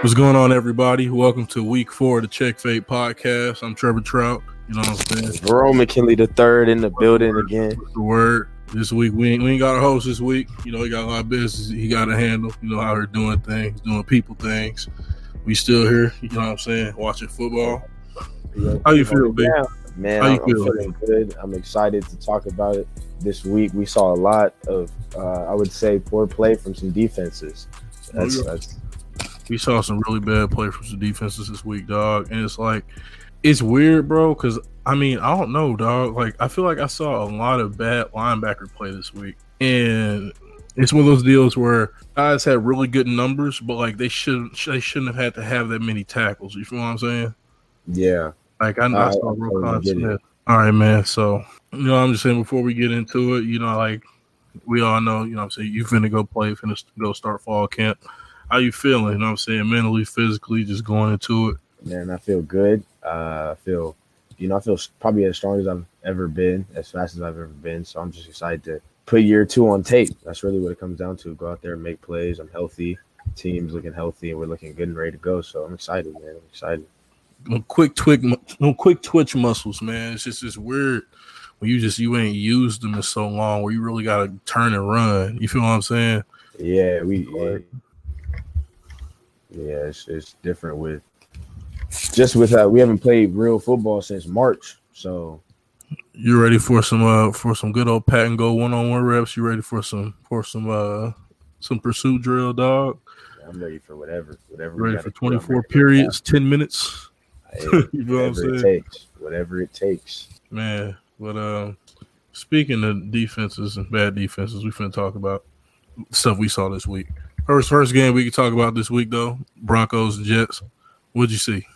What's going on, everybody? Welcome to week four of the Check Fate podcast. I'm Trevor Trout. You know what I'm saying? Jerome McKinley the third in the building again. The word this week we ain't, we ain't got a host this week. You know he got a lot of business he got to handle. You know how they're doing things, doing people things. We still here. You know what I'm saying? Watching football. How you feel, big? Man, How you I'm, I'm feel? feeling good. I'm excited to talk about it this week. We saw a lot of, uh, I would say, poor play from some defenses. That's, Oh, yeah. that's We saw some really bad play from some defenses this week, dog. And it's like, it's weird, bro. Because I mean, I don't know, dog. Like, I feel like I saw a lot of bad linebacker play this week, and it's one of those deals where guys had really good numbers, but like they shouldn't, they shouldn't have had to have that many tackles. You feel what I'm saying? yeah. Like I, I I- saw I real totally get. Smith. All right, man. So you know, I'm just saying before we get into it, you know, like we all know, you know, what I'm saying you finna go play, finna go start fall camp. How you feeling? You know, what I'm saying mentally, physically, just going into it. Man, I feel good. Uh, I feel, you know, I feel probably as strong as I've ever been, as fast as I've ever been. So I'm just excited to put year two on tape. That's really what it comes down to. Go out there and make plays. I'm healthy. Team's looking healthy, and we're looking good and ready to go. So I'm excited, man. I'm excited. No quick twitch, no quick twitch muscles, man. It's just it's weird when you just you ain't used them in so long, where you really gotta turn and run. You feel what I'm saying? Yeah, we. Yeah, yeah it's, it's different with just with uh, we haven't played real football since March, so You ready for some uh for some good old pat and go one on one reps? You ready for some for some uh some pursuit drill, dog? I'm ready for whatever, whatever. Ready for 24 ready periods, 10 minutes. Hey, You know what I'm whatever it takes, whatever it takes. man. But um, speaking of defenses and bad defenses, we finna talk about stuff we saw this week. First, first game we can talk about this week though: Broncos and Jets. What'd you see?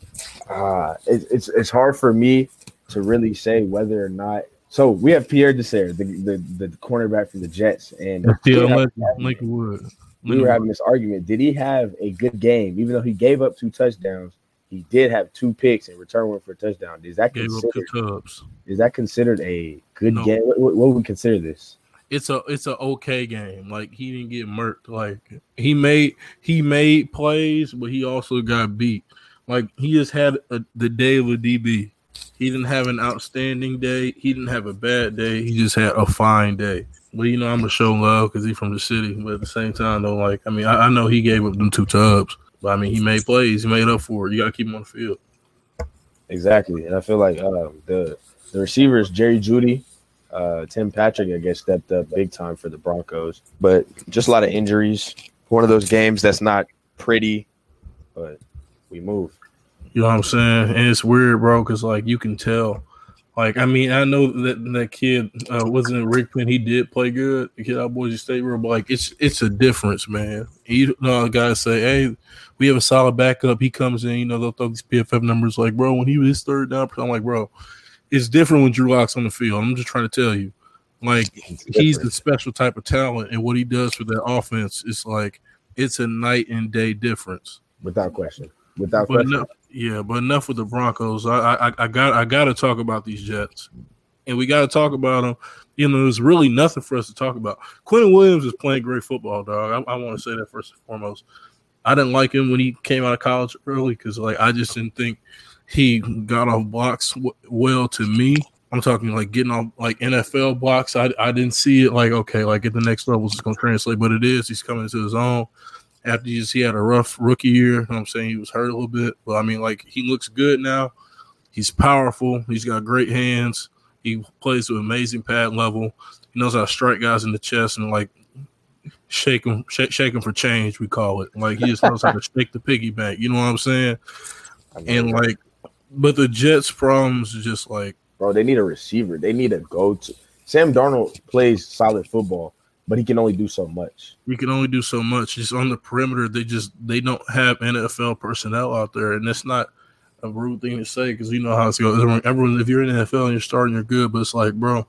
Uh, it, it's it's hard for me to really say whether or not. So we have Pierre Desir, the, the the cornerback from the Jets, and we Lincoln, Lincoln Wood. we were having this argument. Did he have a good game? Even though he gave up two touchdowns, he did have two picks and return one for a touchdown. Is that gave considered? Is that considered a good No. game? What, what, what would we consider this? It's a it's a okay game. Like he didn't get murked. Like he made he made plays, but he also got beat. Like he just had a, the day of a DB. He didn't have an outstanding day. He didn't have a bad day. He just had a fine day. Well, you know, I'm gonna show love because he's from the city. But at the same time, though, like I mean, I, I know he gave up them two tubs, but I mean, he made plays. He made up for it. You gotta keep him on the field. Exactly, and I feel like um, the the receivers Jerry Jeudy, uh, Tim Patrick, I guess stepped up big time for the Broncos, but just a lot of injuries. One of those games that's not pretty, but we move. You know what I'm saying? And it's weird, bro, because like you can tell. Like, I mean, I know that that kid uh, wasn't it Rypien. He did play good. The kid out of Boise State, bro. But like, it's it's a difference, man. You know, guys say, "Hey, we have a solid backup." He comes in, you know, they'll throw these PFF numbers. Like, bro, when he was his third down, I'm like, bro, it's different when Drew Lock's on the field. I'm just trying to tell you, like, he's the special type of talent, and what he does for that offense is like it's a night and day difference. without question. Without But question. enough, yeah, but enough with the Broncos. I, I I got I got to talk about these Jets, and we got to talk about them. You know, there's really nothing for us to talk about. Quinnen Williams is playing great football, dog. I, I want to say that first and foremost. I didn't like him when he came out of college early because, like, I just didn't think he got off blocks w- well. To me, I'm talking like getting off like NFL blocks. I I didn't see it like okay, like at the next level, it's going to translate, but it is. He's coming into his own after he just he had a rough rookie year. You know I'm saying he was hurt a little bit, but I mean, like he looks good now. He's powerful. He's got great hands. He plays with amazing pad level. He knows how to strike guys in the chest and like shake them, shake, shake 'em for change. We call it like he just knows how to shake the piggy bank. You know what I'm saying? And like, but the Jets' problems just like bro, they need a receiver. They need a go to. Sam Darnold plays solid football, but he can only do so much. you can only do so much. Just on the perimeter, they just they don't have NFL personnel out there, and that's not a rude thing to say because you know how it's going. Everyone, if you're in the NFL and you're starting, you're good, but it's like, bro,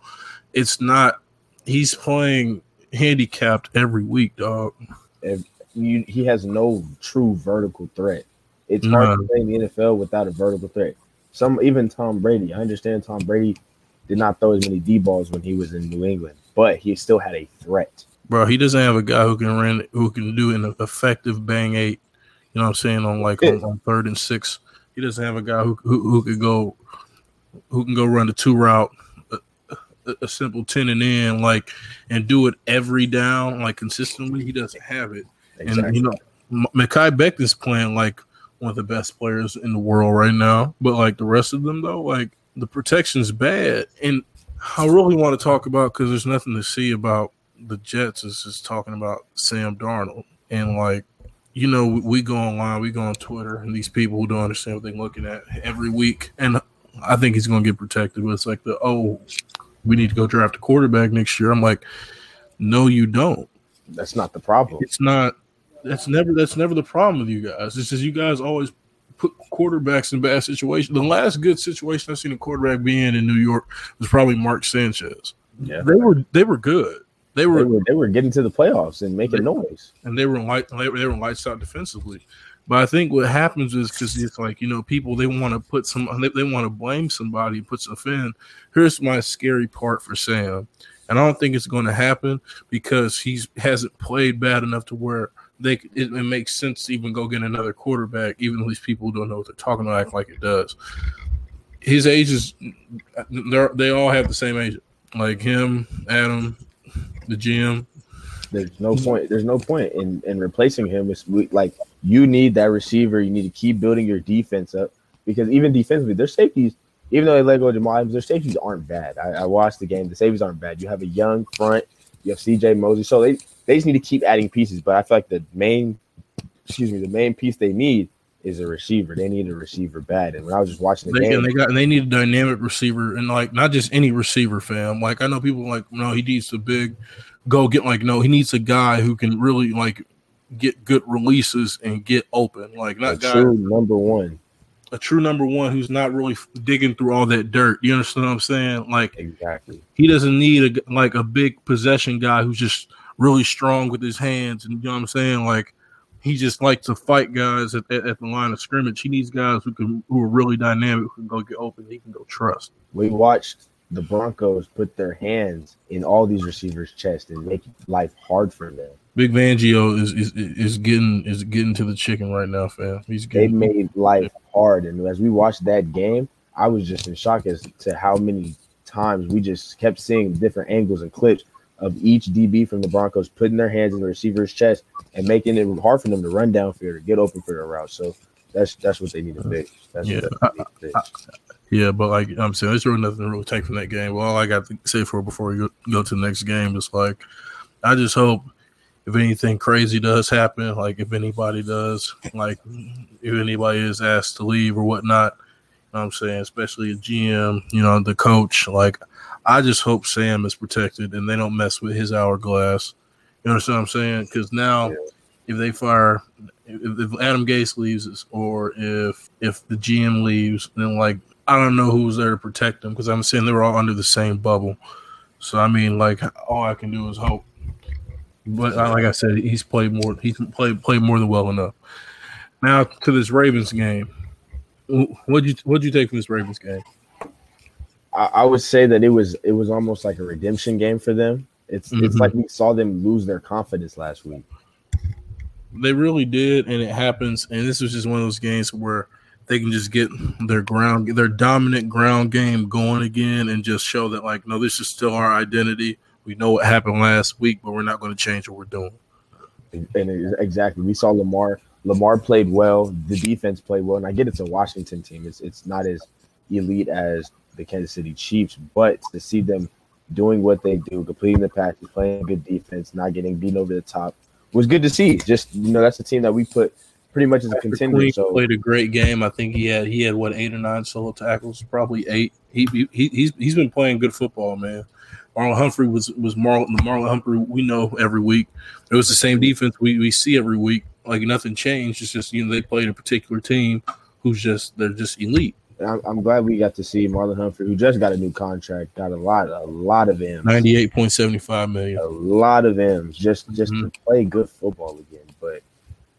it's not. He's playing handicapped every week, dog. You, he has no true vertical threat. It's hard to mm. play in the NFL without a vertical threat. Some even Tom Brady. I understand Tom Brady did not throw as many D balls when he was in New England, but he still had a threat. Bro, he doesn't have a guy who can run, who can do an effective bang eight. You know what I'm saying? On like on, on third and six, he doesn't have a guy who who, who could go who can go run the two route, a, simple ten and in, like and do it every down, like consistently. He doesn't have it, exactly. and you know, Mekhi Beck is playing like one of the best players in the world right now. But like the rest of them, though, like the protection's bad, and I really want to talk about because there's nothing to see about the Jets. Is just talking about Sam Darnold and like you know, we go online, we go on Twitter, and these people who don't understand what they're looking at every week. And I think he's going to get protected. But it's like the oh, we need to go draft a quarterback next year. I'm like, no, you don't. That's not the problem. It's not. That's never. That's never the problem with you guys. It's just you guys always put quarterbacks in bad situations. The last good situation I've seen a quarterback be in in New York was probably Mark Sanchez. Yeah, they were they were good. They were, they were, they were getting to the playoffs and making they, noise, and they were light they were, they were lights out defensively. But I think what happens is because it's like you know people they want to put some they, they want to blame somebody put some in. Here's my scary part for Sam, and I don't think it's going to happen because he's hasn't played bad enough to where they it, it, makes sense to even go get another quarterback, even though these people don't know what they're talking about, act like it does. His age is they all have the same age, like him, Adam, the GM. There's no point. There's no point in in replacing him. It's like you need that receiver. You need to keep building your defense up because even defensively, their safeties, even though they let go of Jamal Adams, their safeties aren't bad. I, I, watched the game. The safeties aren't bad. You have a young front. You have C.J. Mosley. So they they just need to keep adding pieces. But I feel like the main, excuse me, the main piece they need is a receiver. They need a receiver bad. And when I was just watching the they, game, they got and they need a dynamic receiver and like not just any receiver, fam. Like I know people like no, he needs a big go get like no, he needs a guy who can really like get good releases and get open. Like not a guy, true number one. A true number one who's not really digging through all that dirt. You understand what I'm saying? Like exactly. He doesn't need a like a big possession guy who's just really strong with his hands and you know what I'm saying? Like he just likes to fight guys at, at, at, the line of scrimmage. He needs guys who can who are really dynamic, who can go get open, he can go trust. We watched the Broncos put their hands in all these receivers' chest and make life hard for them. Vic Fangio is, is is getting is getting to the chicken right now, fam. He's getting, they made life hard, and as we watched that game, I was just in shock as to how many times we just kept seeing different angles and clips of each DB from the Broncos putting their hands in the receiver's chest and making it hard for them to run downfield or get open for their route. So that's that's what they need to uh, fix. That's yeah. To fix. Yeah, but like I'm saying, there's really nothing to really take from that game. Well, all I got to say for before we go, go to the next game is like, I just hope if anything crazy does happen, like if anybody does, like if anybody is asked to leave or whatnot, you know I'm saying, especially a GM, you know, the coach, like I just hope Sam is protected and they don't mess with his hourglass. You understand what I'm saying? Because now, yeah. if they fire, if, if Adam Gase leaves, or if if the GM leaves, then like I don't know who's there to protect them because I'm saying they were all under the same bubble. So I mean, like all I can do is hope but uh, like I said, he's played more. He's played played more than well enough. Now to this Ravens game. What you what you take from this Ravens game? I, I, would say that it was it was almost like a redemption game for them. It's mm-hmm. it's like we saw them lose their confidence last week. They really did, and it happens. And this was just one of those games where they can just get their ground, their dominant ground game going again, and just show that like, no, this is still our identity we know what happened last week, but we're not going to change what we're doing. And exactly, we saw Lamar. Lamar played well. The defense played well, and I get it's a Washington team. It's it's not as elite as the Kansas City Chiefs, but to see them doing what they do, completing the passes, playing good defense, not getting beaten over the top, was good to see. Just you know, that's a team that we put pretty much as a contender. So played a great game. I think he had he had what eight or nine solo tackles, probably eight. He, he he's he's been playing good football, man. Marlon Humphrey was was Marlon the Marlon Humphrey we know every week. It was the same defense we, we see every week. Like nothing changed. It's just you know they played a particular team who's just they're just elite. I'm, I'm glad we got to see Marlon Humphrey, who just got a new contract, got a lot a lot of M's, ninety eight point seventy five million, a lot of M's, just just mm-hmm. to play good football again. But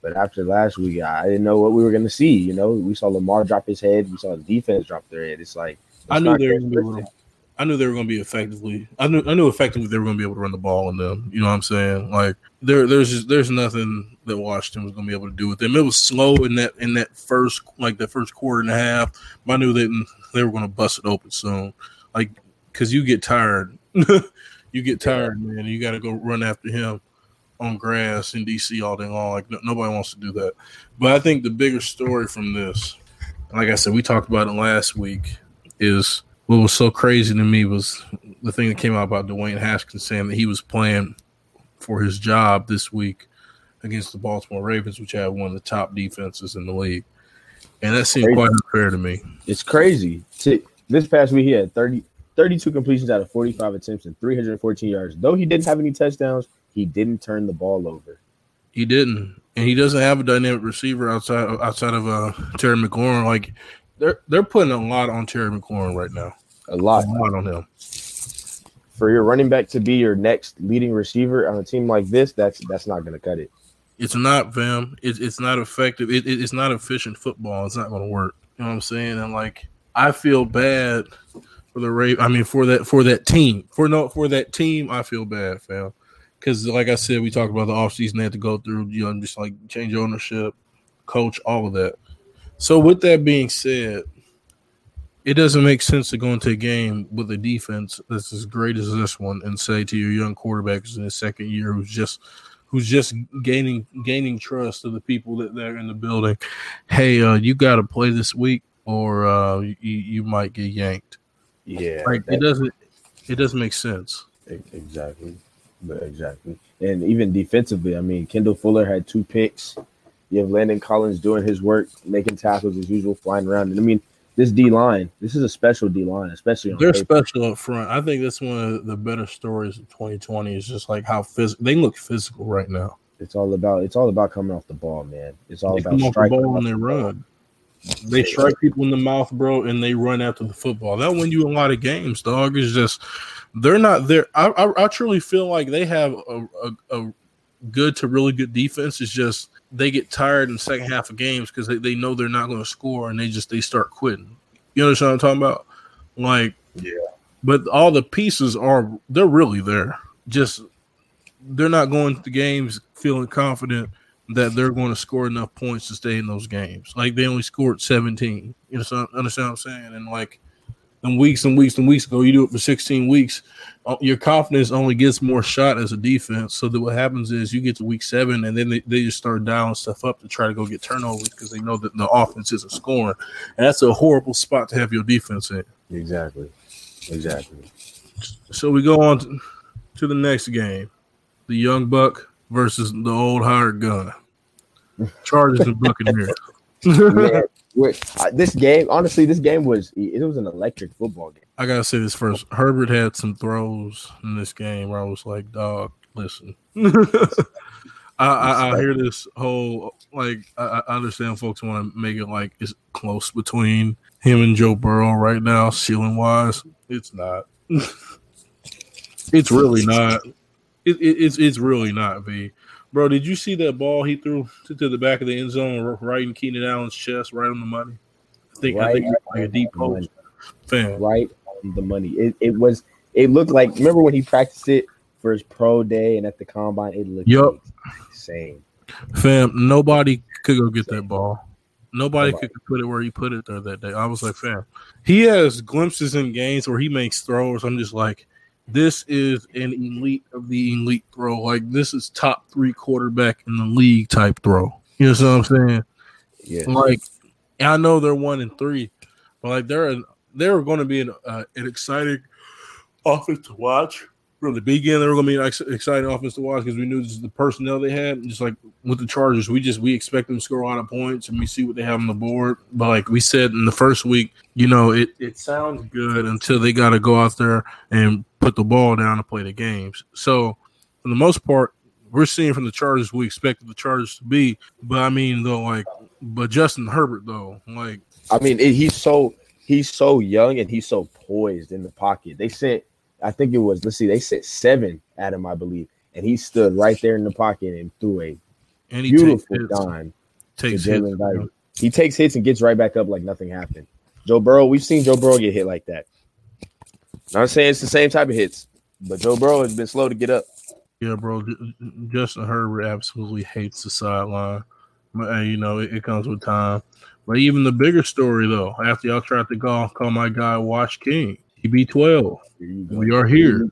but after last week, I didn't know what we were going to see. You know, we saw Lamar drop his head, we saw the defense drop their head. It's like it's I knew they were gonna be I knew they were going to be effectively. I knew I knew effectively they were going to be able to run the ball on them. You know what I'm saying? Like there, there's just there's nothing that Washington was going to be able to do with them. It was slow in that in that first like the first quarter and a half. But I knew that they were going to bust it open soon. Like because you get tired, you get tired, man. You got to go run after him on grass in DC all day long. Like no, nobody wants to do that. But I think the bigger story from this, like I said, we talked about it last week, is what was so crazy to me was the thing that came out about Dwayne Haskins saying that he was playing for his job this week against the Baltimore Ravens, which had one of the top defenses in the league. And that seemed crazy. quite unfair to me. It's crazy. This past week, he had 30, 32 completions out of 45 attempts and 314 yards. Though he didn't have any touchdowns, he didn't turn the ball over. He didn't. And he doesn't have a dynamic receiver outside outside of uh, Terry McLaurin. Like they're they're putting a lot on Terry McLaurin right now. A lot, a lot on him. For your running back to be your next leading receiver on a team like this, that's that's not going to cut it. It's not, fam. It's it's not effective. It, it, it's not efficient football. It's not going to work. You know what I'm saying? And like, I feel bad for the Ray. I mean, for that for that team. For no for that team, I feel bad, fam. Because like I said, we talked about the offseason they had to go through. You know, just like change ownership, coach, all of that. So with that being said, it doesn't make sense to go into a game with a defense that's as great as this one and say to your young quarterback who's in his second year who's just who's just gaining gaining trust of the people that they're in the building, hey, uh, you got to play this week or uh, you, you might get yanked. Yeah, like it doesn't it doesn't make sense. Exactly, exactly, and even defensively, I mean, Kendall Fuller had two picks. You have Landon Collins doing his work, making tackles as usual, flying around. And I mean, this D line, this is a special D line, especially on they're paper. special up front. I think that's one of the better stories of 2020 is just like how physical they look physical right now. It's all about it's all about coming off the ball, man. It's all they about come off the ball and they run. They strike people in the mouth, bro, and they run after the football. That win you a lot of games, dog. Is just they're not there. I, I, I truly feel like they have a, a, a good to really good defense. It's just they get tired in the second half of games because they, they know they're not going to score and they just they start quitting. You understand what I'm talking about? Like, yeah. But all the pieces are they're really there. Just they're not going to games feeling confident that they're going to score enough points to stay in those games. Like they only scored 17. You know, understand what I'm saying? And like and weeks and weeks and weeks ago, you do it for 16 weeks, uh, your confidence only gets more shot as a defense. So that what happens is you get to week seven, and then they, they just start dialing stuff up to try to go get turnovers because they know that the offense isn't scoring, and that's a horrible spot to have your defense in. Exactly, exactly. So we go on to, to the next game, the young buck versus the old hired gun. Chargers and Buccaneers. This game, honestly, this game was it was an electric football game. I gotta say this first. Herbert had some throws in this game where I was like, "Dog, listen." I, I, I, hear this whole like I, I understand folks want to make it like it's close between him and Joe Burrow right now, ceiling wise. It's not. it's really not. It, it, it's it's really not. V. Bro, did you see that ball he threw to, the back of the end zone, right in Keenan Allen's chest, right on the money? I think right I think like a deep post. Fam. Right on the money. It, it was. It looked like. Remember when he practiced it for his pro day and at the combine? It looked yep. same. Fam, nobody could go get that ball. Nobody, nobody, could put it where he put it there that day. I was like, fam, he has glimpses in games where he makes throws. I'm just like, this is an elite of the elite throw. Like this is top three quarterback in the league type throw. You know what I'm saying? Yeah. Like I know they're one and three, but like they're they're going to be an, uh, an exciting offense to watch from the beginning. They were going to be an exciting offense to watch because we knew the personnel they had. Just like with the Chargers, we just we expect them to score a lot of points and we see what they have on the board. But like we said in the first week, you know, it it sounds good until they got to go out there and put the ball down and play the games. So for the most part, we're seeing from the Chargers we expected the Chargers to be. But I mean, though, like, but Justin Herbert, though, like, I mean, he's so he's so young and he's so poised in the pocket. They sent I think it was, let's see, they said seven at him, I believe. And he stood right there in the pocket and threw a and beautiful takes dime takes to Jalen He takes hits and gets right back up like nothing happened. Joe Burrow, we've seen Joe Burrow get hit like that. I'm saying it's the same type of hits, but Joe Burrow has been slow to get up. Yeah, bro. Justin Herbert absolutely hates the sideline. You know, it, it, comes with time. But even the bigger story, though, after y'all tried to call, call my guy Wash King, TB12, we are here.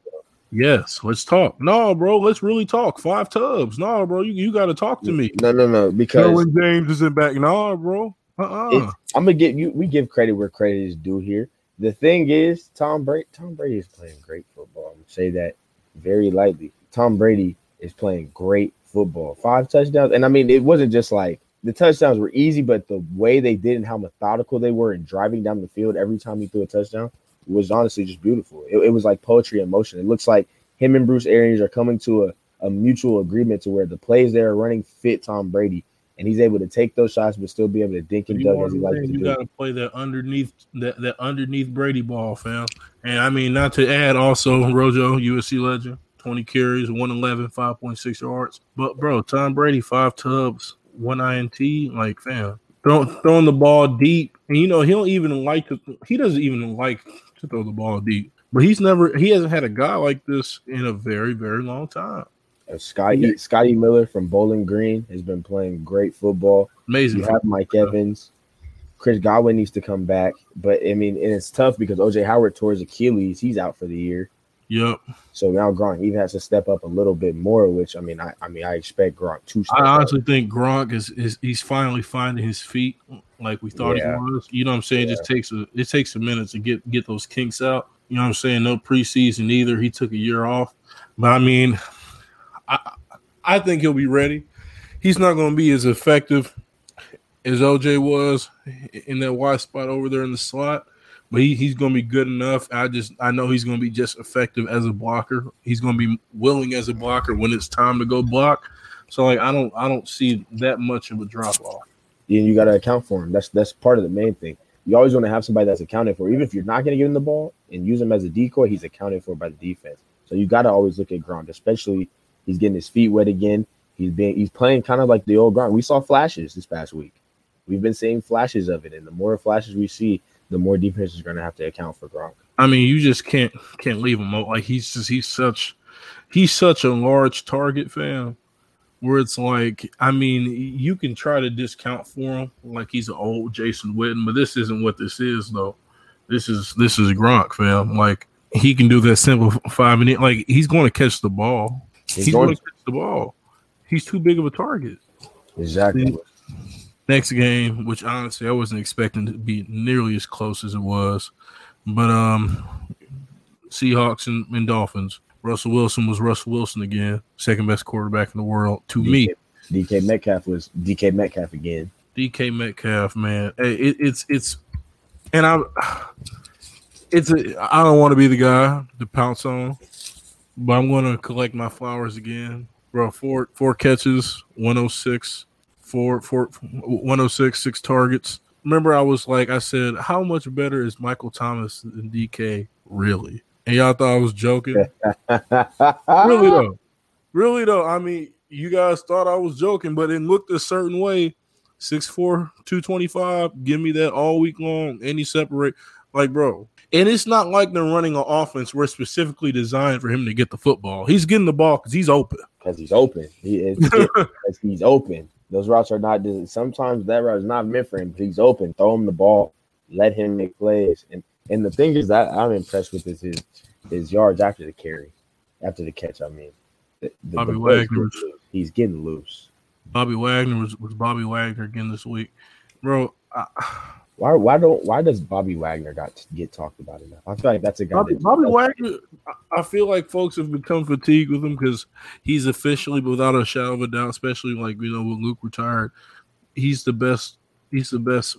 Yes, let's talk. No, bro, let's really talk. Five tubs. No, bro, you, you got to talk to me. No, no, no. Because Derwin James isn't back. No, bro. Uh-uh. I'm gonna give you. We give credit where credit is due here. The thing is, Tom Brady. Tom Brady is playing great football. I'm gonna say that very lightly. Tom Brady is playing great football. Five touchdowns, and I mean, it wasn't just like the touchdowns were easy, but the way they did and how methodical they were in driving down the field every time he threw a touchdown was honestly just beautiful. It, it was like poetry in motion. It looks like him and Bruce Arians are coming to a, a mutual agreement to where the plays they are running fit Tom Brady and he's able to take those shots but still be able to dink and dunk as he likes to you do. got to play that underneath that, that underneath Brady ball, fam. And I mean, not to add also Rojo, USC legend, 20 carries, 111, 5.6 yards. But bro, Tom Brady, five tubs, one INT, like fam. Throwing, throwing the ball deep, and you know he don't even like to. He doesn't even like to throw the ball deep. But he's never. He hasn't had a guy like this in a very, very long time. Scotty Scotty Miller from Bowling Green has been playing great football. Amazing. You have Mike Evans. Chris Godwin needs to come back, but I mean, and it's tough because OJ Howard tore his Achilles. He's out for the year. Yep. So now Gronk even has to step up a little bit more, which I mean, I, I mean, I expect Gronk to. I honestly up. think Gronk is, is he's finally finding his feet like we thought yeah. he was. You know what I'm saying? Yeah. It just takes a it takes a minute to get get those kinks out. You know what I'm saying? No preseason either. He took a year off, but I mean, I I think he'll be ready. He's not going to be as effective as OJ was in that wide spot over there in the slot, but he, he's going to be good enough. I just I know he's going to be just effective as a blocker. He's going to be willing as a blocker when it's time to go block. So like I don't I don't see that much of a drop off. Yeah, you got to account for him. That's that's part of the main thing. You always want to have somebody that's accounted for, even if you're not going to give him the ball and use him as a decoy. He's accounted for by the defense. So you got to always look at Gronk, especially He's getting his feet wet again. He's being he's playing kind of like the old Gronk. We saw flashes this past week. We've been seeing flashes of it, and the more flashes we see, the more defense is going to have to account for Gronk. I mean, you just can't can't leave him out. Like he's just he's such he's such a large target fan where it's like, I mean, you can try to discount for him like he's an old Jason Witten, but this isn't what this is though. This is this is Gronk, fam. Like he can do that simple five minute. Like he's going to catch the ball. He's, He's going to catch the ball. He's too big of a target. Exactly. Next game, which honestly I wasn't expecting to be nearly as close as it was, but um, Seahawks and, and Dolphins. Russell Wilson was Russell Wilson again, second best quarterback in the world to DK, me. DK Metcalf was DK Metcalf again. DK Metcalf, man, it, it's it's, and I, it's a, I don't want to be the guy to pounce on, but I'm going to collect my flowers again, bro. Four four catches, 106, four four 106, six targets. Remember, I was like, I said, how much better is Michael Thomas than DK really? And y'all thought I was joking. really though, really though. I mean, you guys thought I was joking, but it looked a certain way. 6'4", 225, give me that all week long. Any separate, like, bro, and it's not like they're running an offense where it's specifically designed for him to get the football. He's getting the ball because he's open. Because he's open. He is he's open. Those routes are not. Sometimes that route is not meant for him, but he's open. Throw him the ball. Let him make plays. And and the thing is that I'm impressed with is his his yards after the carry, after the catch. I mean, the, the, Bobby the Wagner. He's getting loose. Bobby Wagner was, was Bobby Wagner again this week, bro. I, why why don't why does Bobby Wagner got to get talked about enough? I feel like that's a guy. Bobby, Bobby Wagner. I feel like folks have become fatigued with him because he's officially, without a shadow of a doubt, especially like you know when Luke retired, he's the best. He's the best.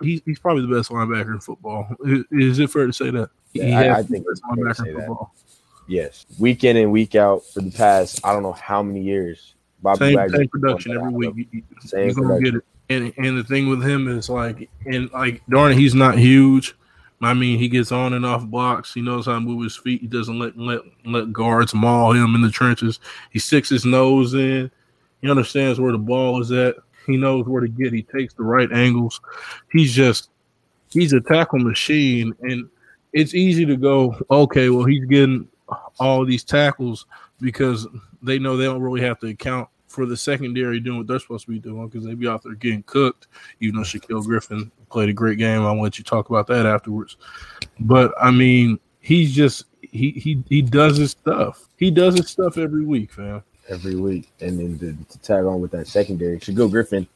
He's, he's probably the best linebacker in football. Is, it fair to say that? Yeah, I, I think it's linebacker in football. That. Yes, week in and week out for the past I don't know how many years. Bobby same, Wagner same production every week. Same production and and the thing with him is like and like darn it, he's not huge. I mean, he gets on and off blocks. He knows how to move his feet. He doesn't let let let guards maul him in the trenches. He sticks his nose in. He understands where the ball is at. He knows where to get. He takes the right angles. He's just he's a tackle machine, and it's easy to go, okay, well, he's getting all these tackles because they know they don't really have to account for the secondary doing what they're supposed to be doing because they be out there getting cooked. Even though Shaquill Griffin played a great game, I'll let you talk about that afterwards. But I mean, he's just he he he does his stuff. He does his stuff every week, fam. Every week, and then to, to tag on with that secondary, Shaquill Griffin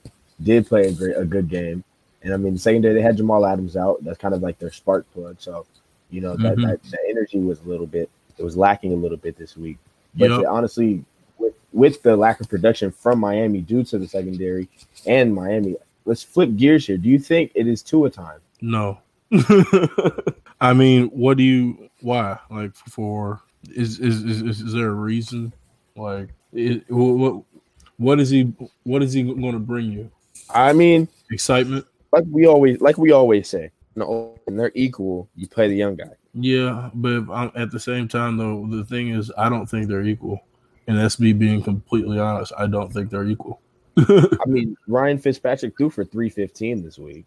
did play a great a good game, and I mean the secondary they had Jamal Adams out. That's kind of like their spark plug. So, you know that, mm-hmm. that, that energy was a little bit it was lacking a little bit this week. But yep. honestly, with the lack of production from Miami due to the secondary and Miami, let's flip gears here. Do you think it is Tua time? No. I mean, what do you? Why? Like for is is is, is there a reason? Like it, what what is he what is he going to bring you? I mean, excitement. Like we always like we always say, no, and they're equal. You play the young guy. Yeah, but at the same time, though, the thing is, I don't think they're equal, and that's me being completely honest. I don't think they're equal. I mean, Ryan Fitzpatrick threw for three fifteen this week.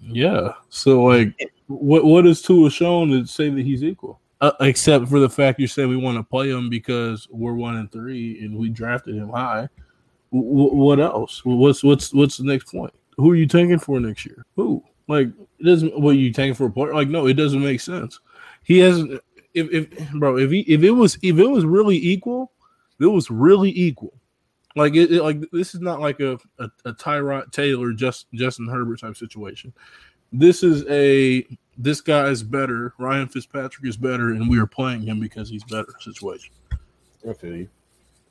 Yeah. So like, what what is Tua shown to say that he's equal? Uh, except for the fact you said we want to play him because we're one and three and we drafted him high. W- what else? What's what's what's the next point? Who are you tanking for next year? Who? Like it doesn't. What are you taking for a player? Like no, it doesn't make sense. He hasn't. If, if bro, if he if it was if it was really equal, it was really equal. Like it, it, like this is not like a, a, a Tyrod Taylor, just Justin Herbert type situation. This is a this guy is better. Ryan Fitzpatrick is better, and we are playing him because he's better situation. I feel you.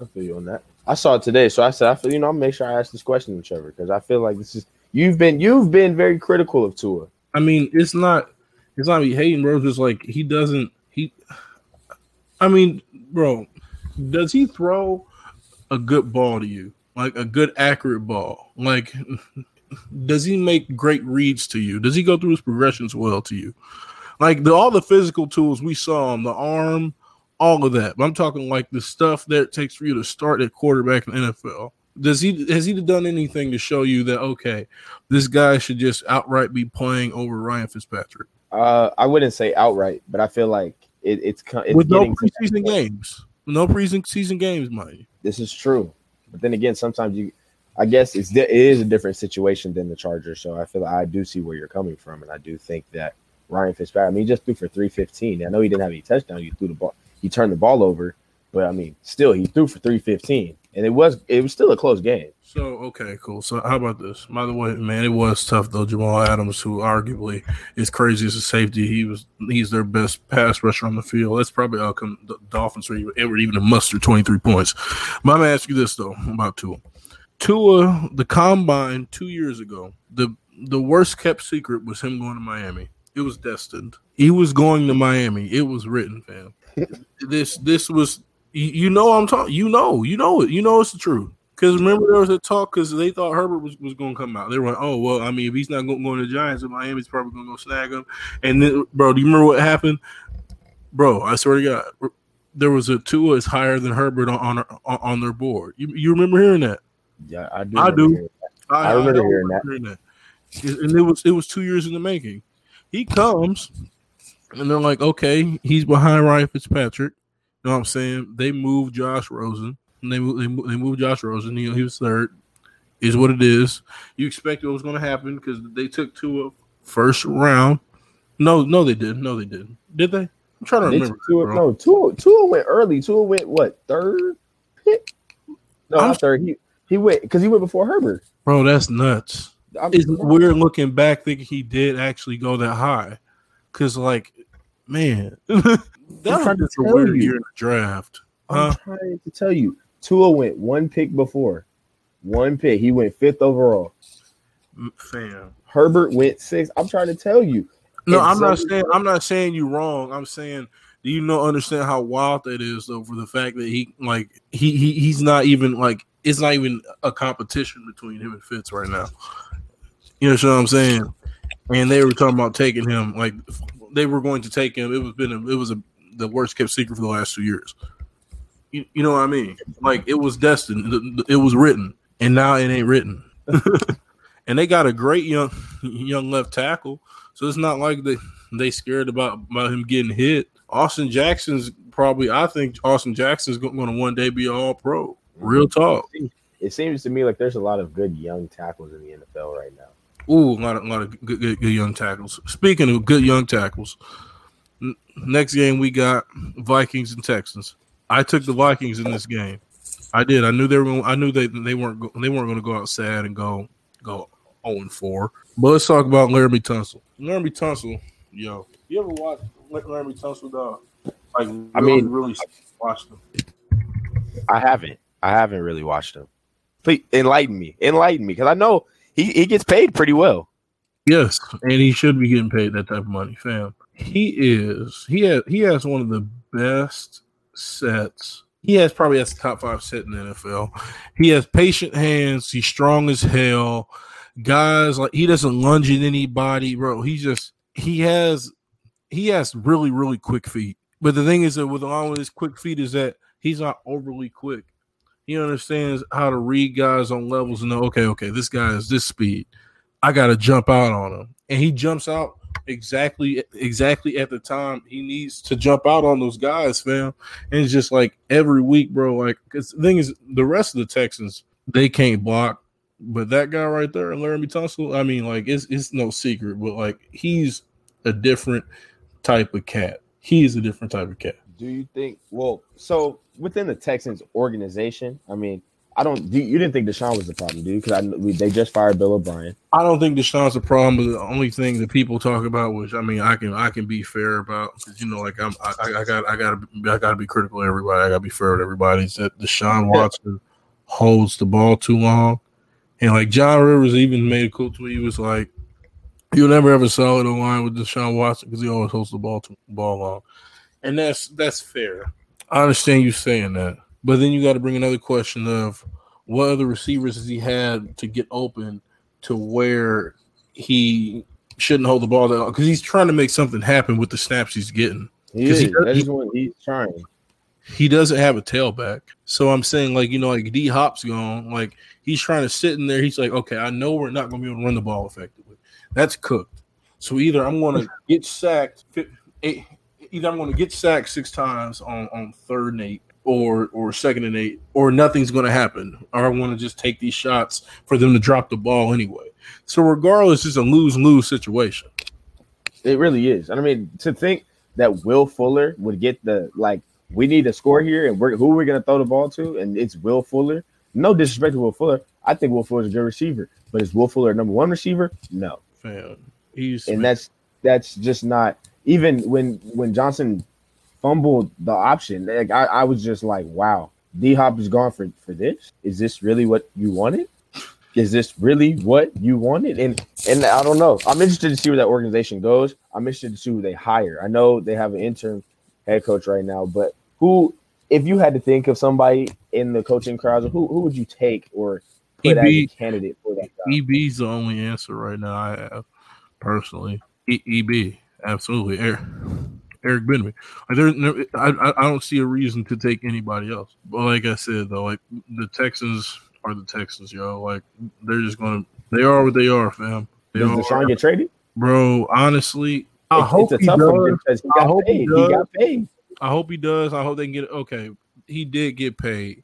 I feel you on that. I saw it today, so I said, I feel you know, I'll make sure I ask this question to Trevor because I feel like this is you've been you've been very critical of Tua. I mean, it's not it's not me hating, bro. Just like he doesn't he. I mean, bro, does he throw a good ball to you, like a good accurate ball. Like, does he make great reads to you? Does he go through his progressions well to you? Like the all the physical tools we saw on the arm, all of that. But I'm talking like the stuff that it takes for you to start at quarterback in the NFL. Does he has he done anything to show you that okay, this guy should just outright be playing over Ryan Fitzpatrick? Uh, I wouldn't say outright, but I feel like it, it's, it's with no preseason games, no preseason games, mind this is true. But then again, sometimes you, I guess it's it is a different situation than the Chargers. So I feel like I do see where you're coming from, and I do think that Ryan Fitzpatrick. I mean, he just threw for 315. I know he didn't have any touchdown. He threw the ball. He turned the ball over, but I mean, still he threw for 315, and it was it was still a close game. So okay, cool. So how about this? By the way, man, it was tough though. Jamal Adams, who arguably is crazy as a safety, he was he's their best pass rusher on the field. That's probably how come the Dolphins were ever even to muster twenty three points. But I'm gonna ask you this though about Tua. Tua, the combine two years ago, the the worst kept secret was him going to Miami. It was destined. He was going to Miami. It was written, fam. this this was you, you know I'm talking. You know, you know it. You know it's the truth. Because remember, there was a talk because they thought Herbert was, was going to come out. They were like, oh, well, I mean, if he's not going, going to the Giants, then Miami's probably going to go snag him. And then, bro, do you remember what happened? Bro, I swear to God, there was a Tua is higher than Herbert on on, on their board. You, you remember hearing that? Yeah, I do. I do. I, I, remember I hearing, that. hearing that. And it was it was two years in the making. He comes, and they're like, okay, he's behind Ryan Fitzpatrick. You know what I'm saying? They moved Josh Rosen. They moved, they moved, they moved Josh Rosen. He, he was third. Is what it is. You expected what was going to happen because they took two of first round. No, no, they didn't. No, they didn't. Did they? I'm trying to they remember. Two, that, no, two, two went early. Two went what third pick? No, I'm, not third. He he went because he went before Herbert. Bro, that's nuts. It's weird looking back thinking he did actually go that high. Cause like, man, that was a weird year in the draft. I'm huh? trying to tell you, Tua went one pick before, one pick. He went fifth overall. Fam, Herbert went six. I'm trying to tell you. No, I'm not saying I'm not saying you wrong. I'm saying do you know understand how wild that is though for the fact that he like he, he he's not even like it's not even a competition between him and Fitz right now. You know what I'm saying? And they were talking about taking him like they were going to take him. It was been a, it was a, the worst kept secret for the last two years. You, you know what I mean? Like it was destined. It was written, and now it ain't written. and they got a great young young left tackle. So it's not like they they scared about, about him getting hit. Austin Jackson's probably I think Austin Jackson's going to one day be all pro. Real talk. It seems to me like there's a lot of good young tackles in the NFL right now. Ooh, a lot of, a lot of good, good, good young tackles. Speaking of good young tackles, next game we got Vikings and Texans. I took the Vikings in this game. I did. I knew they were. I knew they they weren't go, they weren't going to go out sad and go go zero and four. But let's talk about Laremy Tunsil. Laremy Tunsil, yo, you ever watch Laremy Tunsil, dog? Like, really, I mean, really watched him. I haven't. I haven't really watched him. Please enlighten me. Enlighten me, because I know he, he gets paid pretty well. Yes, and he should be getting paid that type of money, fam. He is. He has. He has one of the best sets. He has probably has the top five set in the NFL. He has patient hands. He's strong as hell. Guys like he doesn't lunge at anybody, bro. He just he has he has really really quick feet. But the thing is that with along with his quick feet is that he's not overly quick. He understands how to read guys on levels and know, okay, okay, this guy is this speed. I gotta jump out on him. And he jumps out exactly exactly at the time he needs to jump out on those guys, fam. And it's just like every week, bro. Like because the thing is the rest of the Texans, they can't block. But that guy right there, Laremy Tunsil, I mean, like it's it's no secret, but like he's a different type of cat. He's a different type of cat. Do you think? Well, so within the Texans organization, I mean, I don't. Do, you didn't think Deshaun was the problem, dude? Because I we, they just fired Bill O'Brien. I don't think Deshaun's a problem. But the only thing that people talk about, which I mean, I can I can be fair about, because you know, like I'm I, I got I got to I got to be critical of everybody. I got to be fair with everybody. Is that Deshaun Watson holds the ball too long, and like John Rivers even made a cool tweet. He was like, "You'll never ever sell it line with Deshaun Watson because he always holds the ball too, ball long," and that's that's fair. I understand you saying that. But then you got to bring another question of what other receivers has he had to get open to where he shouldn't hold the ball that because he's trying to make something happen with the snaps he's getting. He is. He, That's he, what he's trying. he doesn't have a tailback. So I'm saying, like, you know, like D Hop's gone, like he's trying to sit in there. He's like, okay, I know we're not going to be able to run the ball effectively. That's cooked. So either I'm going to get sacked, eh, either I'm going to get sacked six times on, on third and eight or or second and eight, or nothing's going to happen, or I want to just take these shots for them to drop the ball anyway. So regardless, it's a lose lose situation. It really is. And I mean, to think that Will Fuller would get the like, we need to score here, and we're, who we're going to throw the ball to, and it's Will Fuller. No disrespect to Will Fuller. I think Will Fuller is a good receiver, but is Will Fuller number one receiver? No. Fam, he's and that's that's just not even when when Johnson fumbled the option. Like I, I was just like, wow, D Hop is gone for for this. Is this really what you wanted? Is this really what you wanted? And and I don't know. I'm interested to see where that organization goes. I'm interested to see who they hire. I know they have an interim head coach right now, but who, if you had to think of somebody in the coaching crowd, who who would you take or put as a candidate for that job? EB's the only answer right now I have personally. E- EB, absolutely. Eric Bieniemy. Like there, no, I, I don't see a reason to take anybody else. But like I said though, like the Texans are the Texans, yo. Like they're just gonna, they are what they are, fam. They Does. Deshaun get traded? bro. Honestly, I It's- hope it's a he tough does. one because he I hope he paid. He, does. got paid. I hope he does. I hope they can get okay. He did get paid,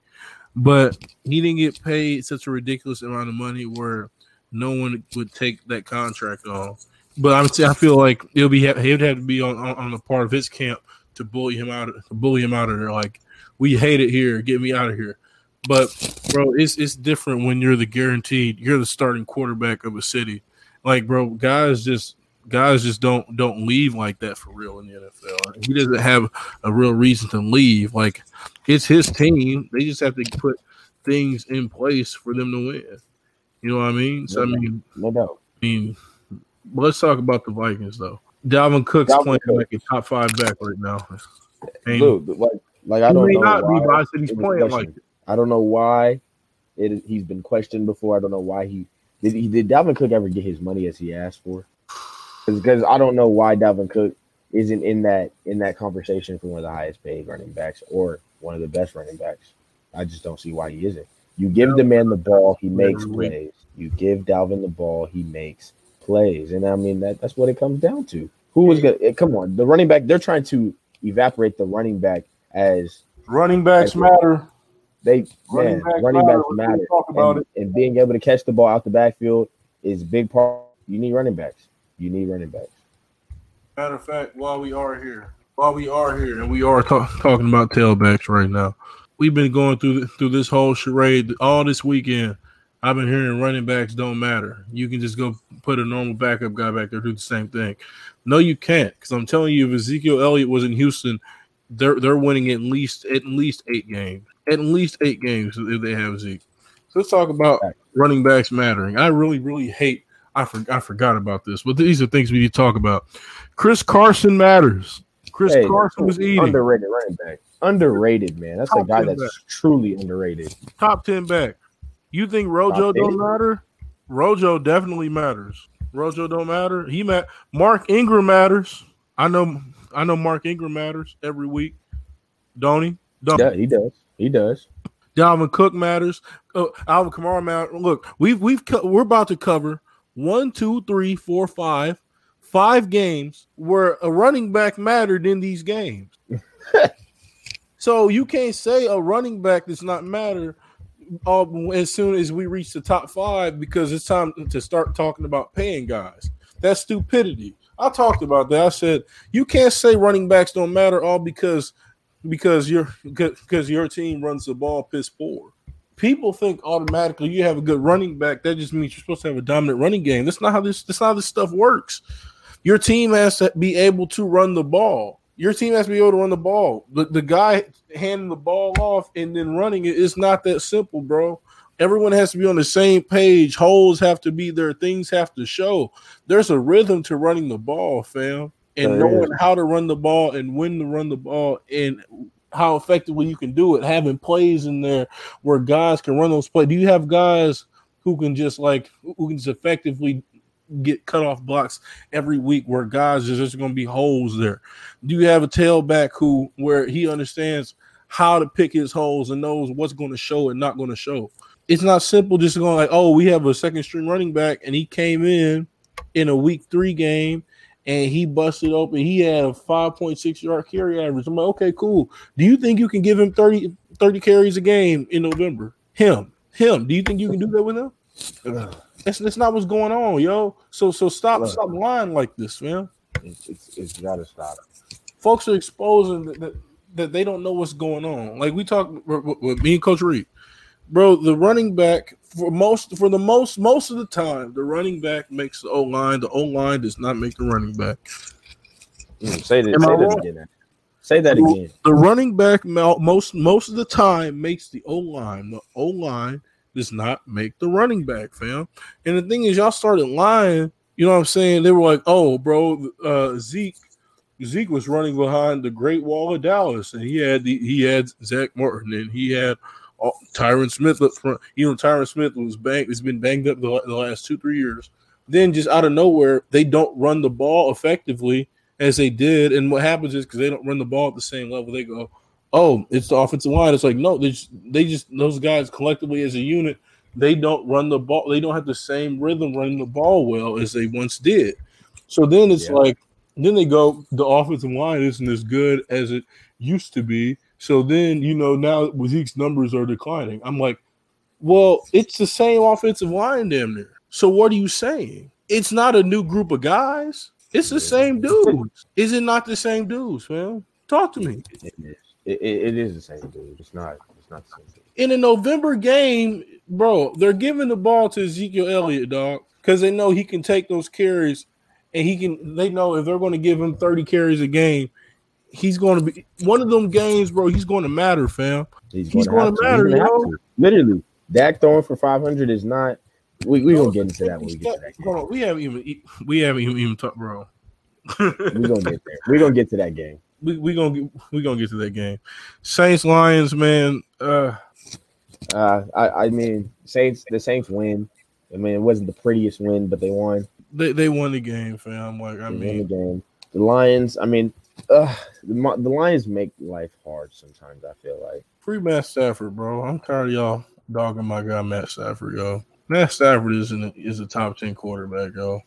but he didn't get paid such a ridiculous amount of money where no one would take that contract on. But I'm saying I feel like it'll be he would have to be on, on, on the part of his camp to bully him out to bully him out of there. Like we hate it here, get me out of here. But bro, it's it's different when you're the guaranteed, you're the starting quarterback of a city. Like bro, guys just guys just don't don't leave like that for real in the NFL. He doesn't have a real reason to leave. Like it's his team. They just have to put things in place for them to win. You know what I mean? So I mean, No doubt. I mean, let's talk about the Vikings though. Dalvin Cook's Dalvin playing Cook. like a top five back right now. And Dude, like, like I don't may know. not be, why but I said he's playing like. I don't know why it he's been questioned before. I don't know why he did. He did Dalvin Cook ever get his money as he asked for? Because I don't know why Dalvin Cook isn't in that in that conversation for one of the highest paid running backs or one of the best running backs. I just don't see why he isn't. You give the man the ball, he makes plays. You give Dalvin the ball, he makes plays, and I mean that that's what it comes down to. Who was gonna eh, come on? The running back they're trying to evaporate the running back as running backs matter. They running man, backs running matter. backs matter. And, it. and being able to catch the ball out the backfield is big part. You need running backs. You need running backs. Matter of fact, while we are here, while we are here, and we are talk, talking about tailbacks right now, we've been going through through this whole charade all this weekend. I've been hearing running backs don't matter. You can just go put a normal backup guy back there do the same thing. No, you can't, because I'm telling you, if Ezekiel Elliott was in Houston, they're they're winning at least at least eight games. At least eight games if they have Zeke. So let's talk about running backs mattering. I really, really hate. I for, I forgot about this, but these are things we need to talk about. Chris Carson matters. Chris hey, Carson was eating underrated running back. Underrated, man. That's Top a guy that's back. truly underrated. Top ten back. You think Rojo don't matter? Rojo definitely matters. Rojo don't matter. He mat. Mark Ingram matters. I know. I know Mark Ingram matters every week. Don't he? Don't yeah, he does. He does. Dalvin Cook matters. Oh, Alvin Kamara matters. Look, we've we've we're about to cover one, two, three, four, five, five games where a running back mattered in these games. so you can't say a running back does not matter all, as soon as we reach the top five because it's time to start talking about paying guys. That's stupidity. I talked about that. I said you can't say running backs don't matter all because because your because your team runs the ball piss poor. People think automatically you have a good running back. That just means you're supposed to have a dominant running game. That's not how this. That's not how this stuff works. Your team has to be able to run the ball. Your team has to be able to run the ball. The, the guy handing the ball off and then running it, it is not that simple, bro. Everyone has to be on the same page. Holes have to be there. Things have to show. There's a rhythm to running the ball, fam and knowing how to run the ball and when to run the ball and how effectively you can do it, having plays in there where guys can run those plays. Do you have guys who can just like who can just effectively get cut off blocks every week where guys are just going to be holes there? Do you have a tailback who where he understands how to pick his holes and knows what's going to show and not going to show? It's not simple just going like, oh, we have a second string running back and he came in in a week three game and he busted open. He had a 5.6 yard carry average. I'm like, okay, cool. Do you think you can give him 30, 30 carries a game in November? Him, him. Do you think you can do that with him? That's, that's not what's going on, yo. So so stop Look, stop lying like this, man. It's, it's, it's gotta stop. Folks are exposing that, that, that, they don't know what's going on. Like we talk with, with me and Coach Reed, bro. The running back for most for the most most of the time, the running back makes the O line. The O line does not make the running back. Mm, say that, say that again. Say that again. The running back most most of the time makes the O line. The O line does not make the running back, fam. And the thing is, y'all started lying. You know what I'm saying? They were like, "Oh, bro, uh, Zeke." Zeke was running behind the Great Wall of Dallas, and he had the he had Zach Martin, and he had Tyron Smith up front. You know, Tyron Smith was banged. Has been banged up the, the last two three years. Then just out of nowhere, they don't run the ball effectively as they did. And what happens is because they don't run the ball at the same level, they go, "Oh, it's the offensive line." It's like no, they just, they just those guys collectively as a unit, they don't run the ball. They don't have the same rhythm running the ball well as they once did. So then it's yeah. like then they go the offensive line isn't as good as it used to be so then, you know, now Zeke's numbers are declining. I'm like, well, it's the same offensive line damn near. So what are you saying? It's not a new group of guys. It's the same dudes. Is it not the same dudes, man? Talk to me. It is. It, is the same dude. It's not. It's not the same. Dude. In a November game, bro, they're giving the ball to Ezekiel Elliott, dog, because they know he can take those carries, and he can. They know if they're going to give him 30 carries a game, he's going to be one of them games, bro. He's going to matter, fam. He's, he's going, to, matter, yo. Literally, Dak throwing for five hundred is not. We we gonna get into that when we get to that. Game. on, we haven't even we haven't even, even talked, bro. we gonna get there. We gonna get to that game. We we gonna get, we gonna get to that game. Saints Lions, man. Uh, uh, I I mean Saints. The Saints win. I mean it wasn't the prettiest win, but they won. They they won the game, fam. Like I they mean, the game. The Lions. I mean, uh, the, the Lions make life hard sometimes. I feel like free Matt Stafford, bro. I'm tired of y'all dogging my guy Matt Stafford, yo. Matt Stafford is an, is a top ten quarterback, yo.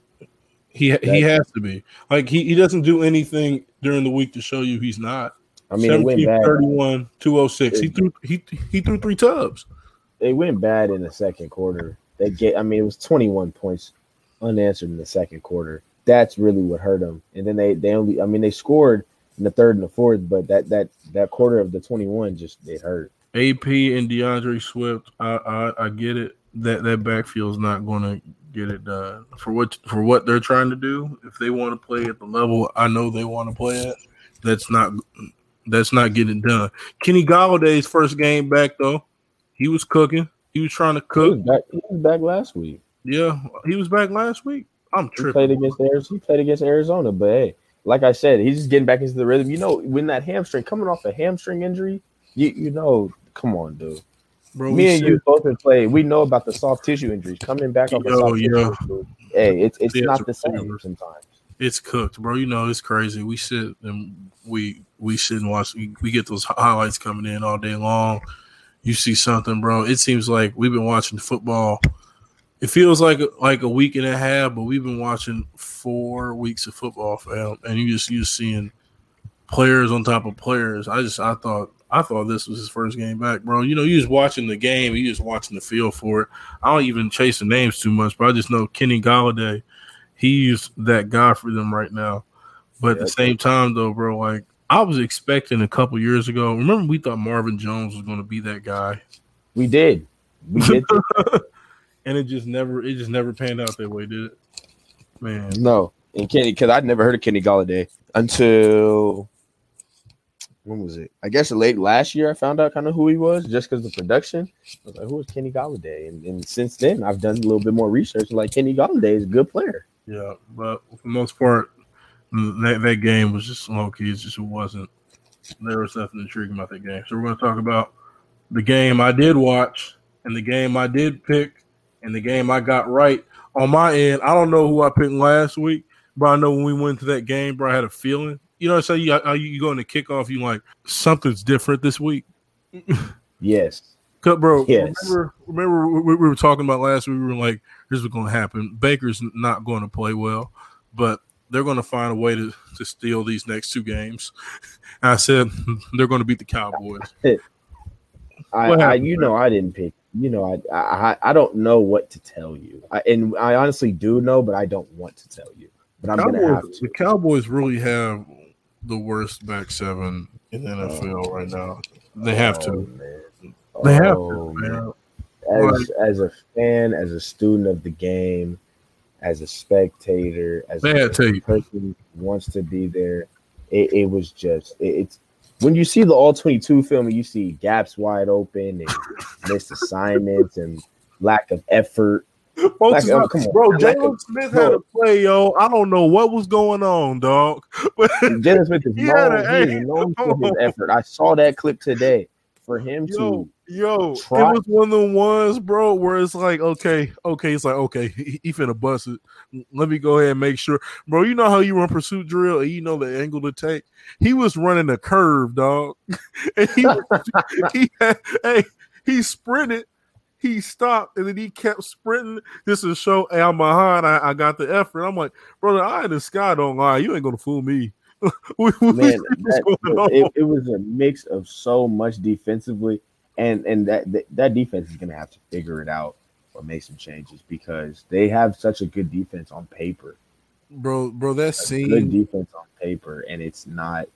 He he has to be. Like he, he doesn't do anything during the week to show you he's not. I mean, 17, 31, 206. It, he threw he he threw three tubs. They went bad in the second quarter. They get I mean, it was 21 points unanswered in the second quarter. That's really what hurt them. And then they they only I mean they scored in the third and the fourth, but that that that quarter of the 21 just it hurt. AP and DeAndre Swift, I I, I get it. That that backfield's not going to get it done for what for what they're trying to do. If they want to play at the level I know they want to play at, that's not that's not getting done. Kenny Golladay's first game back though, he was cooking. He was trying to cook. He was back, he was back last week. Yeah, he was back last week. I'm tripping. He played against Arizona. He played against Arizona, but hey, like I said, he's just getting back into the rhythm. You know, when that hamstring coming off a hamstring injury, you you know, come on, dude. Bro, Me and you both have played. We know about the soft tissue injuries coming back off the soft yo. tissue. Hey, it's it's not the same sometimes. It's cooked, bro. You know it's crazy. We sit and we we sit and watch. We, we get those highlights coming in all day long. You see something, bro. It seems like we've been watching football. It feels like like a week and a half, but we've been watching four weeks of football, fam. And you just you seeing players on top of players. I just I thought I thought this was his first game back, bro. You know, you just watching the game, you just watching the feel for it. I don't even chase the names too much, but I just know Kenny Golladay, he's that guy for them right now. But at the same time, though, bro, like I was expecting a couple years ago. Remember, we thought Marvin Jones was going to be that guy. We did, we did, and it just never, it just never panned out that way, did it? Man, no. And Kenny, because I'd never heard of Kenny Golladay until when was it? I guess late last year I found out kind of who he was just because the production. I was like, who is Kenny Golladay? And, and since then I've done a little bit more research. Like Kenny Golladay is a good player. Yeah, but for the most part, that, that game was just low key. It just wasn't. There was nothing intriguing about that game. So we're going to talk about the game I did watch and the game I did pick and the game I got right on my end. I don't know who I picked last week, but I know when we went to that game, bro, I had a feeling you know, so you you, go into kickoff, you like something's different this week. yes. Cut, bro. Yes. Remember, remember we, we were talking about last week. We were like, "Here's what's going to happen. Baker's not going to play well, but they're going to find a way to to steal these next two games." And I said they're going to beat the Cowboys. I, I, you know, I didn't pick. You know, I, I, I don't know what to tell you, I, and I honestly do know, but I don't want to tell you. But I'm going to have to. The Cowboys really have the worst back seven in NFL oh, right now. They have to. Oh, man. They have oh, to. Man. As as a fan, as a student of the game, as a spectator, as a, person wants to be there, it, it was just it, it's when you see the all twenty two film and you see gaps wide open and missed assignments and lack of effort Folks, like, oh, bro, Jaylon Smith had a play, yo. I don't know what was going on, dog. But Jaylon Smith is known, he known for his effort. I saw that clip today. For him yo, to yo, try- it was one of the ones, bro, where it's like, okay, okay, it's like, okay, he, he finna bust it. Let me go ahead and make sure, bro. You know how you run pursuit drill, and you know the angle to take. He was running a curve, dog, and he, he had, hey, he sprinted he stopped and then he kept sprinting. This is show, hey, I'm behind. I, I got the effort. I'm like, brother, I in the sky don't lie. You ain't gonna fool me. Man, that, it, it, was a mix of so much defensively, and and that, that that defense is gonna have to figure it out or make some changes because they have such a good defense on paper. Bro, bro, that scene good defense on paper, and it's not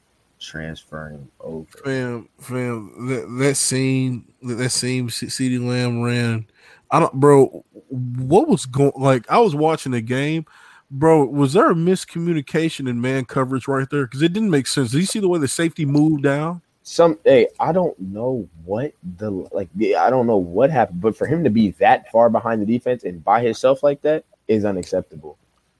transferring over. Fam, fam, that, that scene, that scene, CeeDee Lamb ran. I don't, bro. What was going? Like, I was watching the game, bro. Was there a miscommunication in man coverage right there? Because it didn't make sense. Did you see the way the safety moved down? Some, hey, I don't know what the like. I don't know what happened, but for him to be that far behind the defense and by himself like that is unacceptable.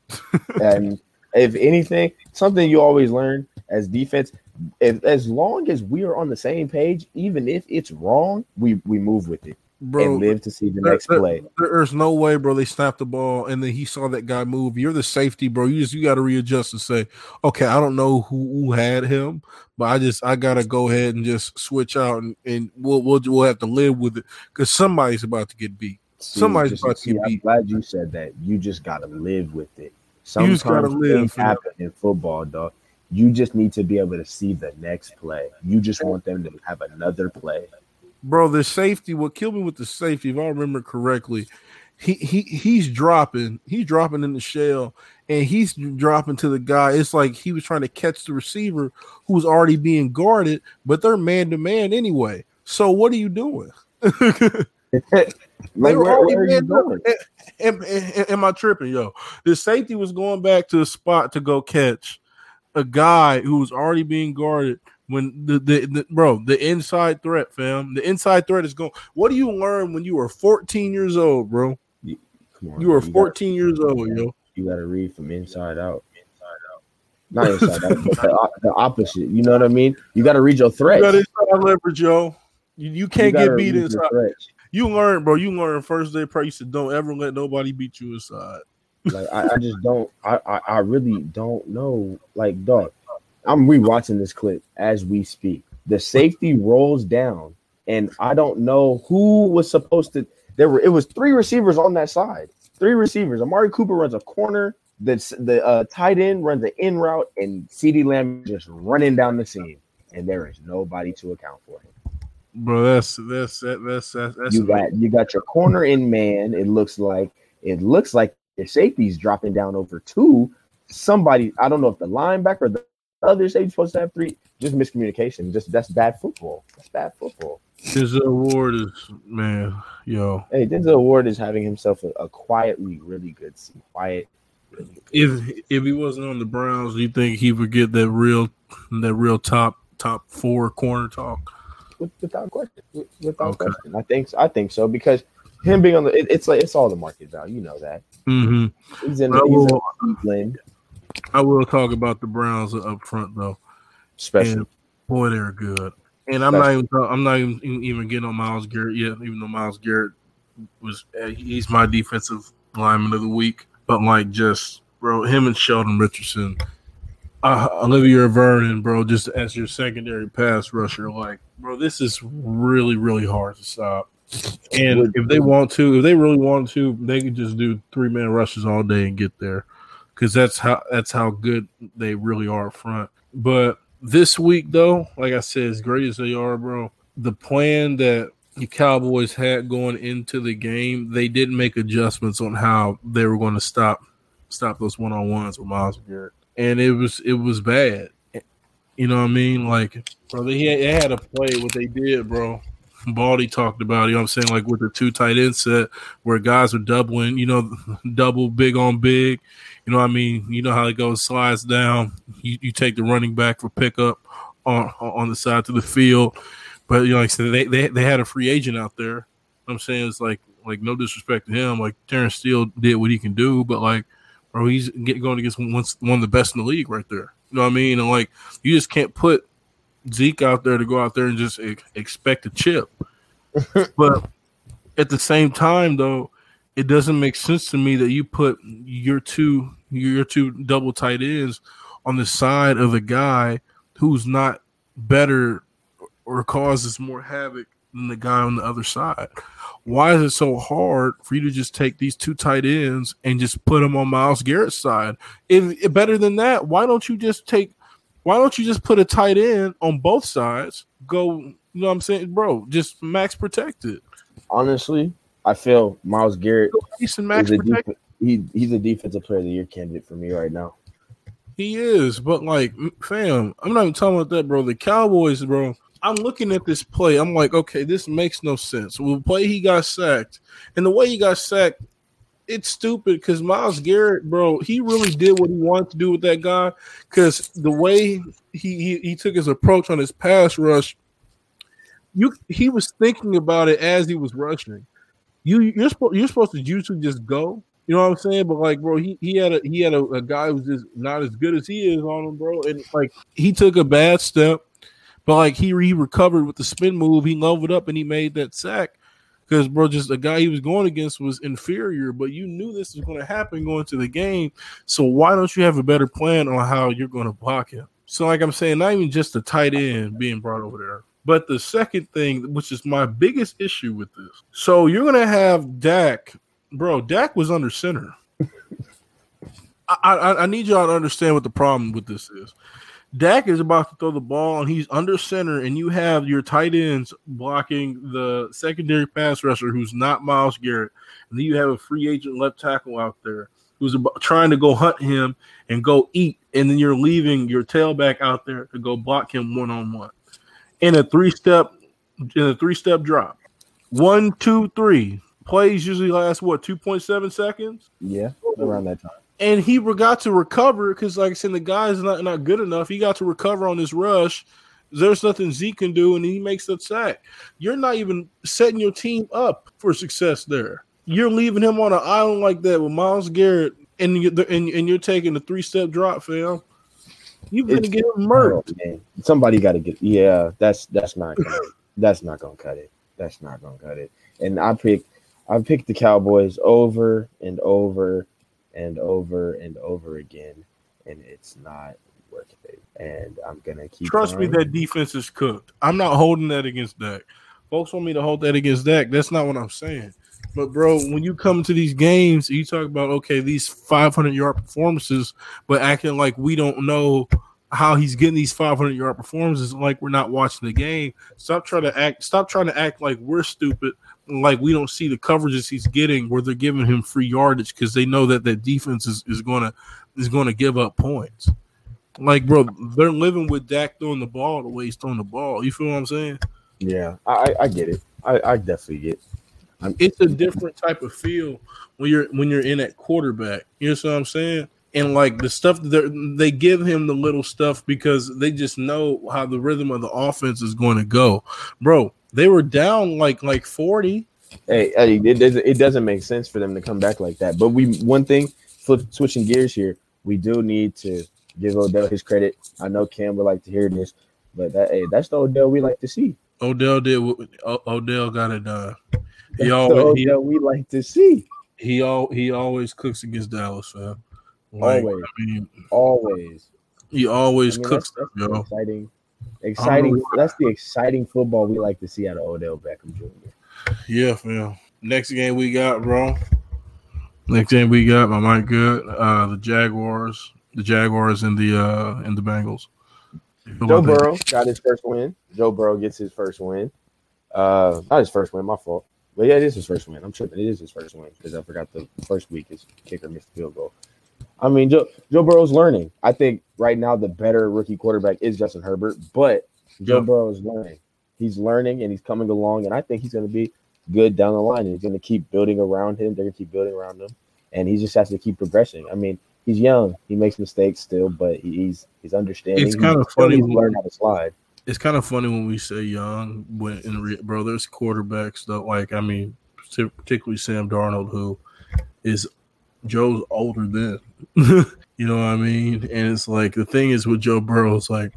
and if anything, something you always learn as defense, if, as long as we are on the same page, even if it's wrong, we we move with it. Bro, and live to see the there, next play. There, there's no way, bro. They snapped the ball and then he saw that guy move. You're the safety, bro. You just you got to readjust and say, okay, I don't know who, who had him, but I just I gotta go ahead and just switch out and, and we'll we'll we'll have to live with it because somebody's about to get beat. See, somebody's just, about to see, get I'm beat. glad you said that. You just gotta live with it. Sometimes gotta live, things happen in football, dog. You just need to be able to see the next play. You just want them to have another play. bro. The safety. What killed me with the safety, if I remember correctly, he he he's dropping. He's dropping in the shell, and he's dropping to the guy. It's like he was trying to catch the receiver who was already being guarded, but they're man to man anyway. So what are you doing? like, where, where are you going? Am, am, am I tripping, yo? The safety was going back to the spot to go catch a guy who was already being guarded. When the, the, the bro, the inside threat, fam, the inside threat is going. What do you learn when you are 14 years old, bro? Come on, You are gotta- 14 years old, yo. you got to read from inside out. Not inside out, the, the opposite. You know what I mean? You got to read your You got inside leverage, yo. You, you can't get beat inside. You learn, bro. You learn first day price. Don't ever let nobody beat you inside. Like I, I just don't. I, I I really don't know. Like dog, I'm rewatching this clip as we speak. The safety rolls down, and I don't know who was supposed to. There were it was three receivers on that side. Three receivers. Amari Cooper runs a corner. The the uh, tight end runs an in route, and CeeDee Lamb just running down the seam, and there is nobody to account for him. Bro, that's that's that, that's that's, that's you got you got your corner in man. It looks like it looks like your safety's dropping down over two. Somebody, I don't know if the linebacker or the other safety supposed to have three. Just miscommunication. Just that's bad football. That's bad football. his award is man, yo. Hey, Denzel Ward is having himself a, a quietly really good season. Quiet, really good. If if he wasn't on the Browns, do you think he would get that real that real top top four corner talk? With- without question. With- Without Okay. question. I think I think so because him being on the it, it's like it's all the market value. You know that Mm-hmm. he's in, I in will, Cleveland, I will talk about the Browns up front though. especially. And boy, they're good. And I'm not even I'm not even even getting on Myles Garrett yet, even though Myles Garrett was uh, he's my defensive lineman of the week. But like just bro, him and Sheldon Richardson, uh, Olivier Vernon, bro, just as your secondary pass rusher, like bro, this is really really hard to stop. And if they want to, if they really want to, they can just do three man rushes all day and get there, because that's how that's how good they really are up front. But this week, though, like I said, as great as they are, bro, the plan that the Cowboys had going into the game, they didn't make adjustments on how they were going to stop stop those one on ones with Myles Garrett, and it was it was bad. You know what I mean? Like, bro, they had, they had to play what they did, bro. Baldy talked about, you know what I'm saying, like with the two tight end set where guys are doubling, you know, double big on big. You know what I mean? You know how it goes, slides down. You, you take the running back for pickup on on the side to the field. But you know, like I said, they, they they had a free agent out there. You know I'm saying it's like like no disrespect to him. Like Terence Steele did what he can do, but like bro, he's going against one, one of the best in the league right there. You know what I mean? And like you just can't put Zeke out there to go out there and just ex- expect a chip. but at the same time, though, it doesn't make sense to me that you put your two your two double tight ends on the side of a guy who's not better or causes more havoc than the guy on the other side. Why is it so hard for you to just take these two tight ends and just put them on Myles Garrett's side? If, if better than that, why don't you just take why don't you just put a tight end on both sides? Go, you know what I'm saying, bro? Just max protected. Honestly, I feel Myles Garrett He's max is a protected. def- he, he's a defensive player of the year candidate for me right now. He is, but like, fam, I'm not even talking about that, bro. The Cowboys, bro. I'm looking at this play. I'm like, okay, this makes no sense. Well, the play he got sacked, and the way he got sacked, it's stupid because Myles Garrett, bro, he really did what he wanted to do with that guy. Because the way he, he he took his approach on his pass rush, you he was thinking about it as he was rushing. You you're supposed you're supposed to usually just go. You know what I'm saying? But like, bro, he, he had a he had a, a guy who's just not as good as he is on him, bro. And like he took a bad step, but like he, he recovered with the spin move, he leveled up and he made that sack. Because bro, just the guy he was going against was inferior, but you knew this was going to happen going to the game. So why don't you have a better plan on how you're going to block him? So like I'm saying, not even just the tight end being brought over there, but the second thing, which is my biggest issue with this. So you're going to have Dak, bro. Dak was under center. I, I, I need y'all to understand what the problem with this is. Dak is about to throw the ball and he's under center, and you have your tight ends blocking the secondary pass rusher who's not Myles Garrett. And then you have a free agent left tackle out there who's about, trying to go hunt him and go eat. And then you're leaving your tailback out there to go block him one on one in a three step in a three step drop. One, two, three. Plays usually last what, 2.7 seconds? Yeah, around that time and he got to recover because, like I said, the guy's not not good enough. He got to recover on this rush. There's nothing Zeke can do, and he makes the sack. You're not even setting your team up for success there. You're leaving him on an island like that with Myles Garrett, and you're, and, and you're taking a three step drop, fam. You're gonna get murked. Oh, Somebody got to get. Yeah, that's that's not gonna, that's not gonna cut it. That's not gonna cut it. And I pick I picked the Cowboys over and over and over and over again, and it's not worth it. And I'm gonna keep. Trust me, that defense is cooked. I'm not holding that against Dak. Folks want me to hold that against Dak. That's not what I'm saying. But bro, when you come to these games, you talk about okay, these 500 yard performances, but acting like we don't know how he's getting these 500 yard performances, like we're not watching the game. Stop trying to act. Stop trying to act like we're stupid like we don't see the coverages he's getting where they're giving him free yardage because they know that that defense is, is gonna is gonna give up points. Like, bro, they're living with Dak throwing the ball the way he's throwing the ball. You feel what I'm saying? Yeah, I, I get it. I, I definitely get. I'm, it's a different type of feel when you're when you're in at quarterback. You know what I'm saying? And like the stuff that they give him the little stuff because they just know how the rhythm of the offense is going to go, bro. They were down like like 40. Hey, it, doesn't, it doesn't make sense for them to come back like that. But we one thing, flip, switching gears here, we do need to give Odell his credit. I know Cam would like to hear this, but that hey, that's the Odell we like to see. Odell did. Odell got it done. He always Odell he, we like to see. He all he always cooks against Dallas, fam. Like, always, I mean, always. He always I mean, cooks, that's, that's yo. Exciting Exciting. That's the exciting football we like to see out of Odell Beckham Jr. Yeah, fam. Next game we got, bro. Next game we got, my mic good. Uh, the Jaguars, the Jaguars and the uh and the Bengals. Joe Burrow got his first win. Joe Burrow gets his first win. Uh, not his first win, my fault. But yeah, it is his first win. I'm tripping. It is his first win because I forgot the first week his kicker missed the field goal. I mean, Joe, Joe Burrow's learning. I think right now the better rookie quarterback is Justin Herbert, but Joe yep. Burrow is learning. He's learning and he's coming along, and I think he's going to be good down the line. And he's going to keep building around him. They're going to keep building around him, and he just has to keep progressing. I mean, he's young. He makes mistakes still, but he's he's understanding. It's kind of funny. He's learned how to slide. It's kind of funny when we say young. When in re- bro, there's quarterbacks that like I mean, particularly Sam Darnold, who is Joe's older than. you know what I mean? And it's like the thing is with Joe Burrow, it's like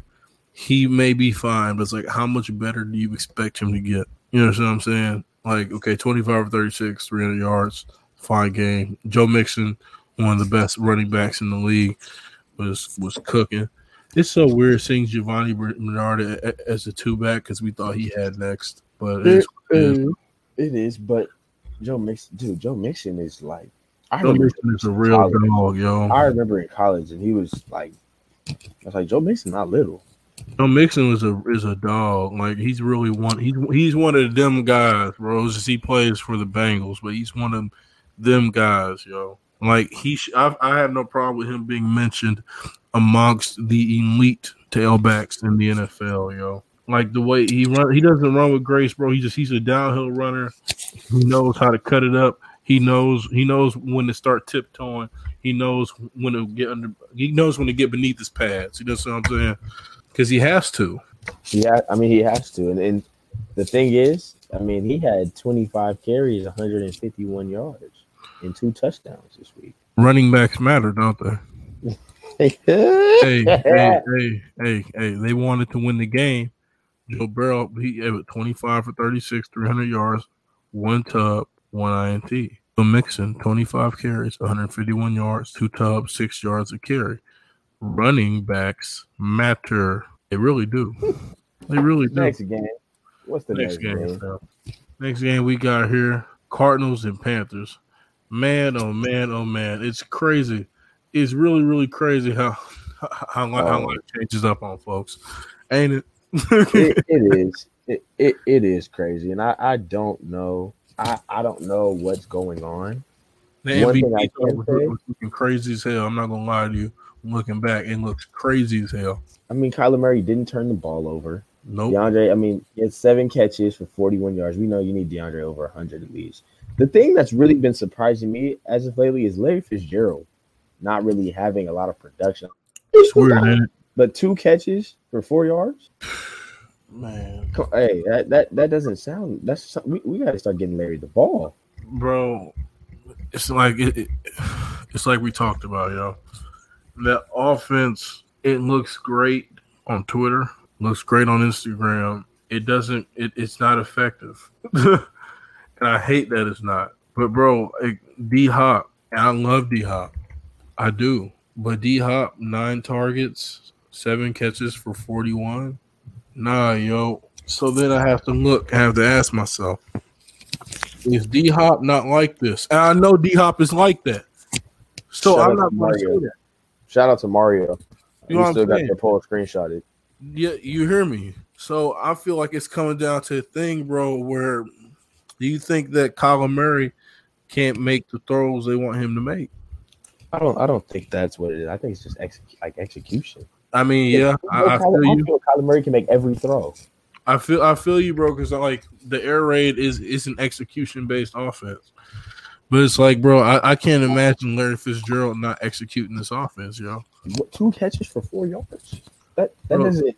he may be fine, but it's like how much better do you expect him to get? You know what I'm saying? Like, okay, 25 or 36, 300 yards, fine game. Joe Mixon, one of the best running backs in the league, was was cooking. It's so weird seeing Giovani Bernard as a two back because we thought he had next, but it, it, it is. But Joe Mixon, dude, Joe Mixon is like I Joe Mixon is a real college. dog, yo. I remember in college, and he was like, I was like, Joe Mixon not little. Joe Mixon is a is a dog. Like he's really one. He's he's one of them guys, bro. Just he plays for the Bengals, but he's one of them guys, yo. Like he, sh- I, I have no problem with him being mentioned amongst the elite tailbacks in the NFL, yo. Like the way he run, he doesn't run with grace, bro. He just he's a downhill runner. He knows how to cut it up. He knows he knows when to start tiptoeing. He knows when to get under. He knows when to get beneath his pads. You know what I'm saying? Because he has to. Yeah, I mean he has to. And, and the thing is, I mean he had 25 carries, 151 yards, and two touchdowns this week. Running backs matter, don't they? hey, hey, hey, hey, hey! They wanted to win the game. Joe Burrow, he had 25 for 36, 300 yards, one tub, one INT. Joe Mixon, 25 carries, 151 yards, two tubs, six yards a carry. Running backs matter. They really do. They really do. Next game. What's the next, next game? game? Next game we got here Cardinals and Panthers. Man, oh man, oh man. It's crazy. it's really really crazy how how, how, how life changes up on folks, ain't it? it, it is. It, it, it is crazy, and I, I don't know. I, I don't know what's going on. The One MVP thing I was looking crazy as hell. I'm not gonna lie to you. Looking back, it looks crazy as hell. I mean, Kyler Murray didn't turn the ball over. Nope. DeAndre, I mean, he had seven catches for 41 yards. We know you need DeAndre over 100 at least. The thing that's really been surprising me as of lately is Larry Fitzgerald not really having a lot of production. It's weird. But two catches for four yards. Man, hey, that that, that doesn't sound. That's we, we got to start getting Larry the ball, bro. It's like it, it, it's like we talked about, yo. That offense, it looks great on Twitter, looks great on Instagram. It doesn't. It, it's not effective, and I hate that it's not. But bro, D Hop, and I love D Hop, I do. But D Hop, nine targets, seven catches for forty one Nah, yo. So then I have to look. I have to ask myself: Is D Hop not like this? And I know D Hop is like that. So Shout I'm not Mario. Shout out to Mario. You know still got the poll screenshotted. Yeah, you hear me. So I feel like it's coming down to a thing, bro. Where do you think that Kyler Murray can't make the throws they want him to make? I don't. I don't think that's what it is. I think it's just ex- like execution. I mean, yeah, I, I, feel you. Kyler Murray can make every throw. I feel I feel you, bro, because like the air raid is is an execution based offense. But it's like, bro, I, I can't imagine Larry Fitzgerald not executing this offense, yo. What, two catches for four yards. That that bro, doesn't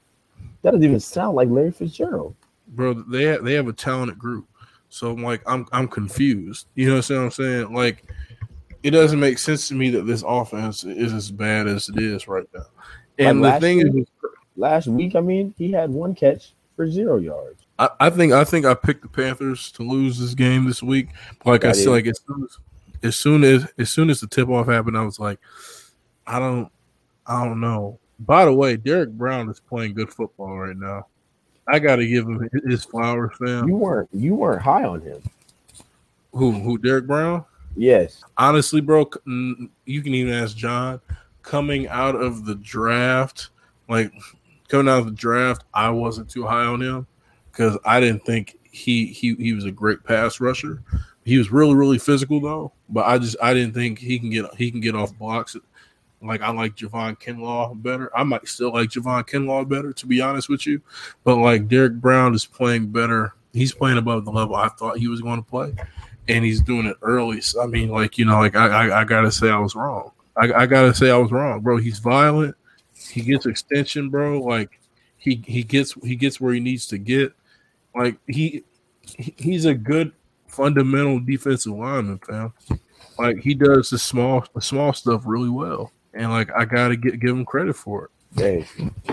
that doesn't even sound like Larry Fitzgerald. Bro, they have, they have a talented group. So I'm like, I'm I'm confused. You know what I'm saying? Like, it doesn't make sense to me that this offense is as bad as it is right now. And like the thing week, is, last week, I mean, he had one catch for zero yards. I, I, think I think I picked the Panthers to lose this game this week. Like that I said, like as soon as, as soon as as soon as the tip off happened, I was like, I don't, I don't know. By the way, Derrick Brown is playing good football right now. I got to give him his flowers, fam. You weren't you weren't high on him. Who who Derrick Brown? Yes. Honestly, bro, you can even ask John coming out of the draft, like coming out of the draft, I wasn't too high on him because I didn't think he he he was a great pass rusher. He was really really physical though, but I just I didn't think he can get he can get off blocks. Like I like Javon Kinlaw better. I might still like Javon Kinlaw better, to be honest with you. But like Derrick Brown is playing better. He's playing above the level I thought he was going to play, and he's doing it early. So, I mean, like you know, like I, I, I gotta say I was wrong. I, I gotta say I was wrong, bro. He's violent. He gets extension, bro. Like he he gets he gets where he needs to get. Like he he's a good fundamental defensive lineman, fam. Like he does the small the small stuff really well, and like I gotta get give him credit for it. Hey,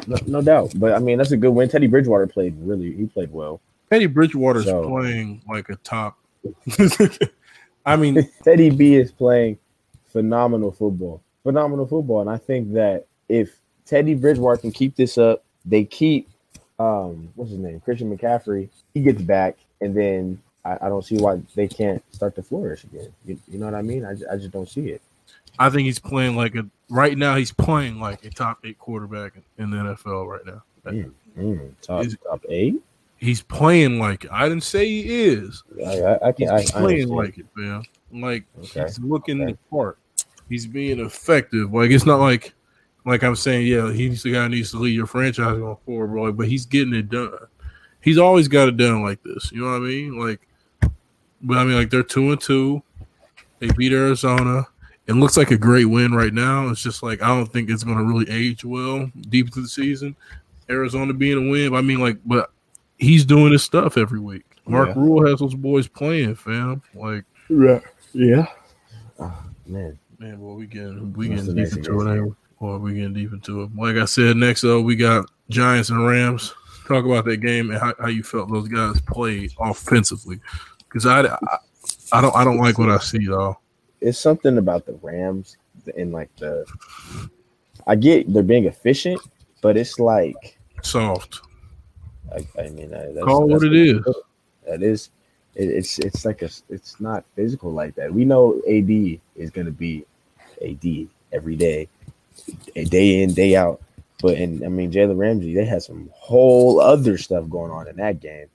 no, no doubt. But I mean, that's a good win. Teddy Bridgewater played really. He played well. Teddy Bridgewater's so. playing like a top. I mean, Teddy B is playing phenomenal football, phenomenal football. And I think that if Teddy Bridgewater can keep this up, they keep um what's his name, Christian McCaffrey. He gets back, and then I, I don't see why they can't start to flourish again. You, you know what I mean? I, I just don't see it. I think he's playing like a right now. He's playing like a top eight quarterback in the NFL right now. Mm, mm, top top eight. He's playing like it. I didn't say he is. I, I, I can't. He's playing like it, man. Like okay. he's looking okay. the part he's being effective. Like it's not like like I'm saying, yeah, he's the guy needs to lead your franchise going forward, bro. But he's getting it done. He's always got it done like this. You know what I mean? Like, but I mean, like they're two and two. They beat Arizona. It looks like a great win right now. It's just like I don't think it's going to really age well deep into the season. Arizona being a win, I mean, like, but he's doing his stuff every week. Mark yeah. Rhule has those boys playing, fam. Like, yeah, yeah. Oh, man, Man, well, we getting we getting deep into it, or we getting deep into it. Like I said, next up we got Giants and Rams. Talk about that game and how, how you felt those guys played offensively, because I, I, I don't I don't like what I see though. It's something about the Rams and like the. I get they're being efficient, but it's like soft. I, I mean, that's, call that's what it is. That is it, it's it's like a it's not physical like that. We know AD is going to be AD. every day, day in day out. But and I mean Jalen Ramsey, they had some whole other stuff going on in that game.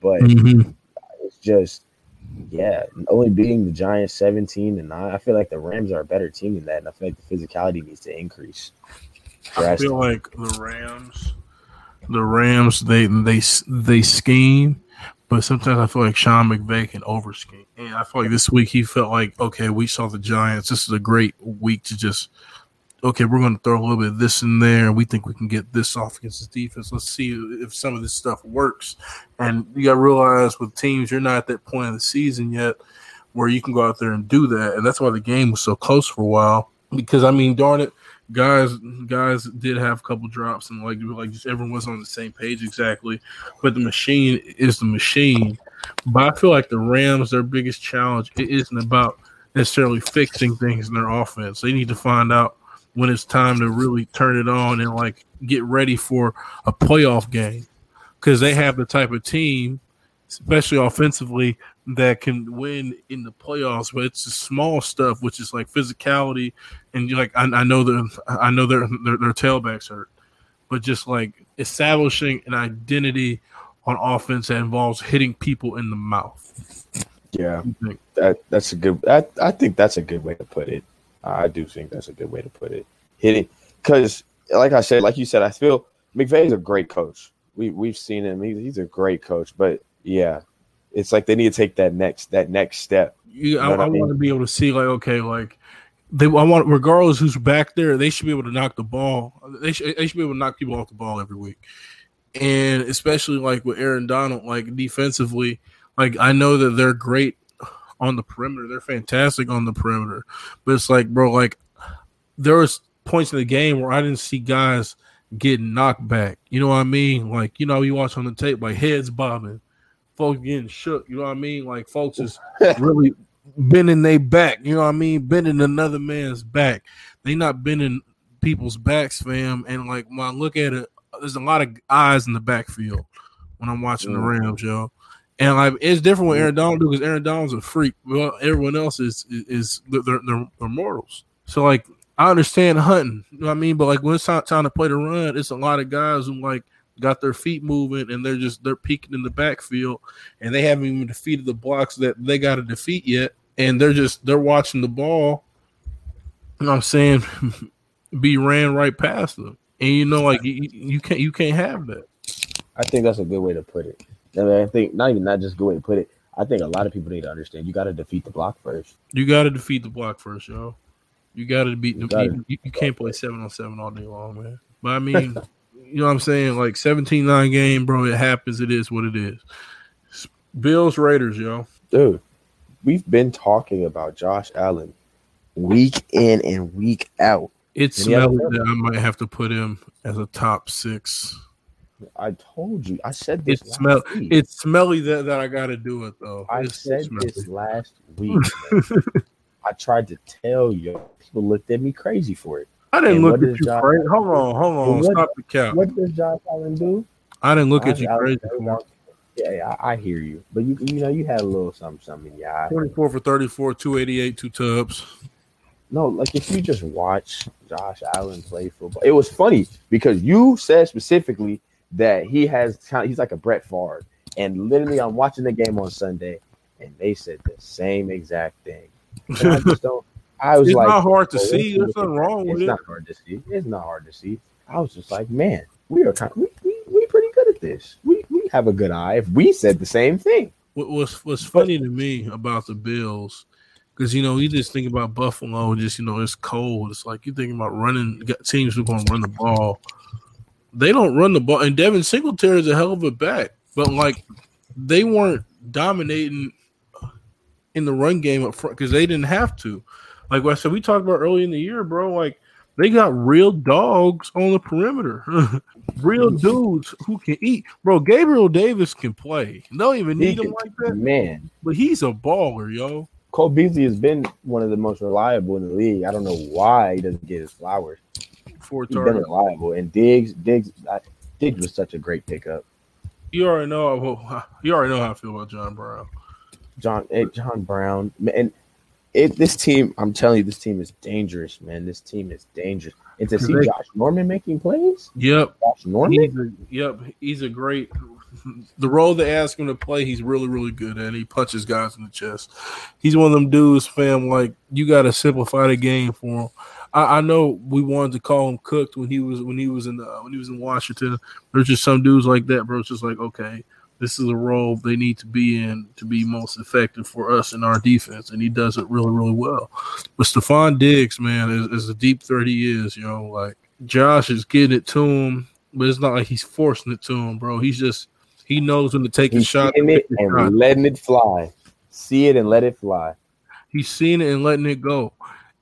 But mm-hmm. it's just yeah, only beating the Giants 17 and 9. I feel like the Rams are a better team than that, and I feel like the physicality needs to increase. I feel like the Rams, the Rams, they they they scheme, but sometimes I feel like Sean McVay can over scheme. And I feel like this week he felt like, okay, we saw the Giants. This is a great week to just okay, we're going to throw a little bit of this in there, and we think we can get this off against this defense. Let's see if some of this stuff works. And you got to realize with teams, you're not at that point of the season yet where you can go out there and do that. And that's why the game was so close for a while. Because I mean, darn it, guys, guys did have a couple drops, and like like just everyone was on the same page exactly. But the machine is the machine. But I feel like the Rams, their biggest challenge, it isn't about necessarily fixing things in their offense. They need to find out when it's time to really turn it on and like get ready for a playoff game because they have the type of team, especially offensively, that can win in the playoffs. But it's the small stuff, which is like physicality, and you like I, I know that I know their, their their tailbacks hurt, but just like establishing an identity on offense that involves hitting people in the mouth. Yeah, that that's a good. I I think that's a good way to put it. I do think that's a good way to put it. Hitting, because like I said, like you said, I feel McVay is a great coach. We we've seen him. He, he's a great coach, but yeah, it's like they need to take that next that next step. You, I, I, I want to be able to see like okay, like they I want regardless who's back there, they should be able to knock the ball. They should they should be able to knock people off the ball every week, and especially like with Aaron Donald, like defensively, like I know that they're great on the perimeter. They're fantastic on the perimeter. But it's like, bro, like there was points in the game where I didn't see guys getting knocked back. You know what I mean? Like, you know, you watch on the tape, like heads bobbing, folks getting shook. You know what I mean? Like folks is really bending their back. You know what I mean? Bending another man's back. They not bending people's backs, fam. And like when I look at it, there's a lot of eyes in the backfield when I'm watching the mm. Rams, yo. And like it's different with Aaron Donald because Aaron Donald's a freak. Well, everyone else is is, is they're, they're, they're mortals. So like I understand hunting, you know what I mean? But like when it's time, time to play the run, it's a lot of guys who like got their feet moving and they're just they're peeking in the backfield and they haven't even defeated the blocks that they got to defeat yet. And they're just they're watching the ball. You know I'm saying? be ran right past them. And you know, like you, you can't you can't have that. I think that's a good way to put it. I mean, I think not even not just good way to put it. I think a lot of people need to understand you got to defeat the block first. You got to defeat the block first, yo. You got to beat the. You, you, can't play seven on seven all day long, man. But I mean, you know what I'm saying? Like 17-9 game, bro. It happens. It is what it is. Bills Raiders, yo. Dude, we've been talking about Josh Allen week in and week out. It's smelly that I might have to put him as a top six I told you. I said this. It's smell. Week. It's smelly that, that I got to do it though. I it's said this last week. I tried to tell you. People looked at me crazy for it. I didn't and look at you Josh, crazy. Hold on, hold on. What, Stop the cap. What does Josh Allen do? I didn't look at you crazy. Yeah, yeah, I hear you. But you you know you had a little something something in your eye. 24 for 34, 288, two tubs. No, like if you just watch Josh Allen play football, it was funny because you said specifically that he has he's like a Brett Favre. And literally, I'm watching the game on Sunday, and they said the same exact thing. And I just don't. I was it's like, not hard to oh, see. There's nothing wrong with it's it. It's not hard to see. It's not hard to see. I was just like, man, we are kind. Of, we, we we pretty good at this. We we have a good eye. If we said the same thing. What was what's funny to me about the Bills because you know you just think about Buffalo, just you know it's cold. It's like you thinking about running teams who are going to run the ball they don't run the ball, and Devin Singletary is a hell of a back, but like they weren't dominating in the run game up front because they didn't have to. Like what I said, we talked about early in the year, bro. Like they got real dogs on the perimeter, real dudes who can eat, bro. Gabriel Davis can play. They don't even need him like that, man. But he's a baller, yo. Cole Beasley has been one of the most reliable in the league. I don't know why he doesn't get his flowers four. He's been reliable. And Diggs, Diggs, I, Diggs was such a great pickup. You already know. You already know how I feel about John Brown. John, John Brown, and it, this team, I'm telling you, this team is dangerous, man. This team is dangerous. And to see Josh Norman making plays, Yep. Josh Norman, He's a, yep. He's a great. The role they ask him to play, he's really, really good at. He punches guys in the chest. He's one of them dudes, fam. Like you got to simplify the game for him. I, I know we wanted to call him cooked when he was when he was in the, when he was in Washington. There's just some dudes like that, bro. It's just like okay, this is a role they need to be in to be most effective for us in our defense, and he does it really, really well. But Stefon Diggs, man, is, is a deep threat he is. You know, like Josh is getting it to him, but it's not like he's forcing it to him, bro. He's just he knows when to take a shot. seeing it take a shot. and letting it fly. See it and let it fly. He's seeing it and letting it go.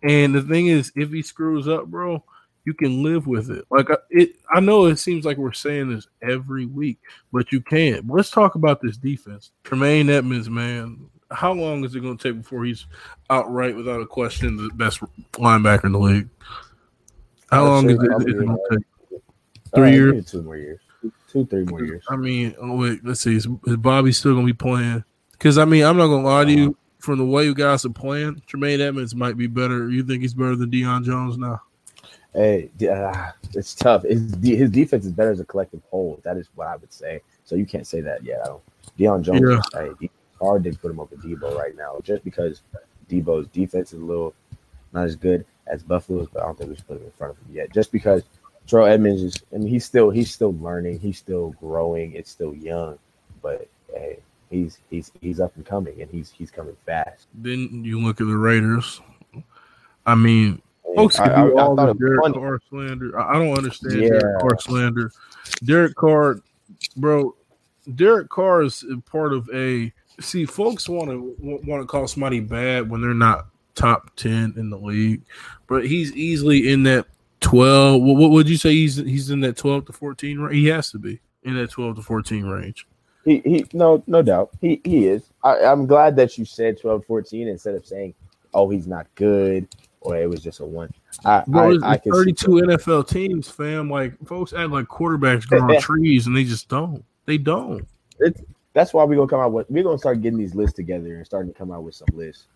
And the thing is, if he screws up, bro, you can live with it. Like it, I know it seems like we're saying this every week, but you can't. Let's talk about this defense. Tremaine Edmunds, man, how long is it going to take before he's outright, without a question, the best linebacker in the league? How I'd long is it, it going to take? Three Uh, years? two more years, two three more years. I mean, oh wait, let's see. Is, is Bobby still gonna be playing? Because I mean, I'm not gonna lie to you. From the way you guys are playing, Tremaine Edmunds might be better. You think he's better than Deion Jones now? Hey, uh, it's tough. His his defense is better as a collective whole. That is what I would say. So you can't say that yet. I don't. Deion Jones, Yeah. hey, it's hard to put him over Debo right now, just because Debo's defense is a little not as good as Buffalo's, but I don't think we should put him in front of him yet. Just because Terrell Edmunds is, I mean, he's still he's still learning, he's still growing, it's still young, but hey, he's he's he's up and coming, and he's he's coming fast. Then you look at the Raiders. I mean, folks I, can do I all thought the it was Derek funny. Carr slander. I I don't understand Yeah. Derek Carr slander. Derek Carr, bro. Derek Carr is part of a. See, folks want to want to call somebody bad when they're not top ten in the league, but he's easily in that twelve. What, what would you say? He's he's in that twelve to fourteen. range? He has to be in that twelve to fourteen range. He, he no no doubt he he is. I, I'm glad that you said 12 14 instead of saying, oh he's not good or it was just a one. I Bro, I, I can see 32 NFL teams, fam. Like folks act like quarterbacks grow on trees, and they just don't. They don't. It's, that's why we're gonna come out with we're gonna start getting these lists together and starting to come out with some lists.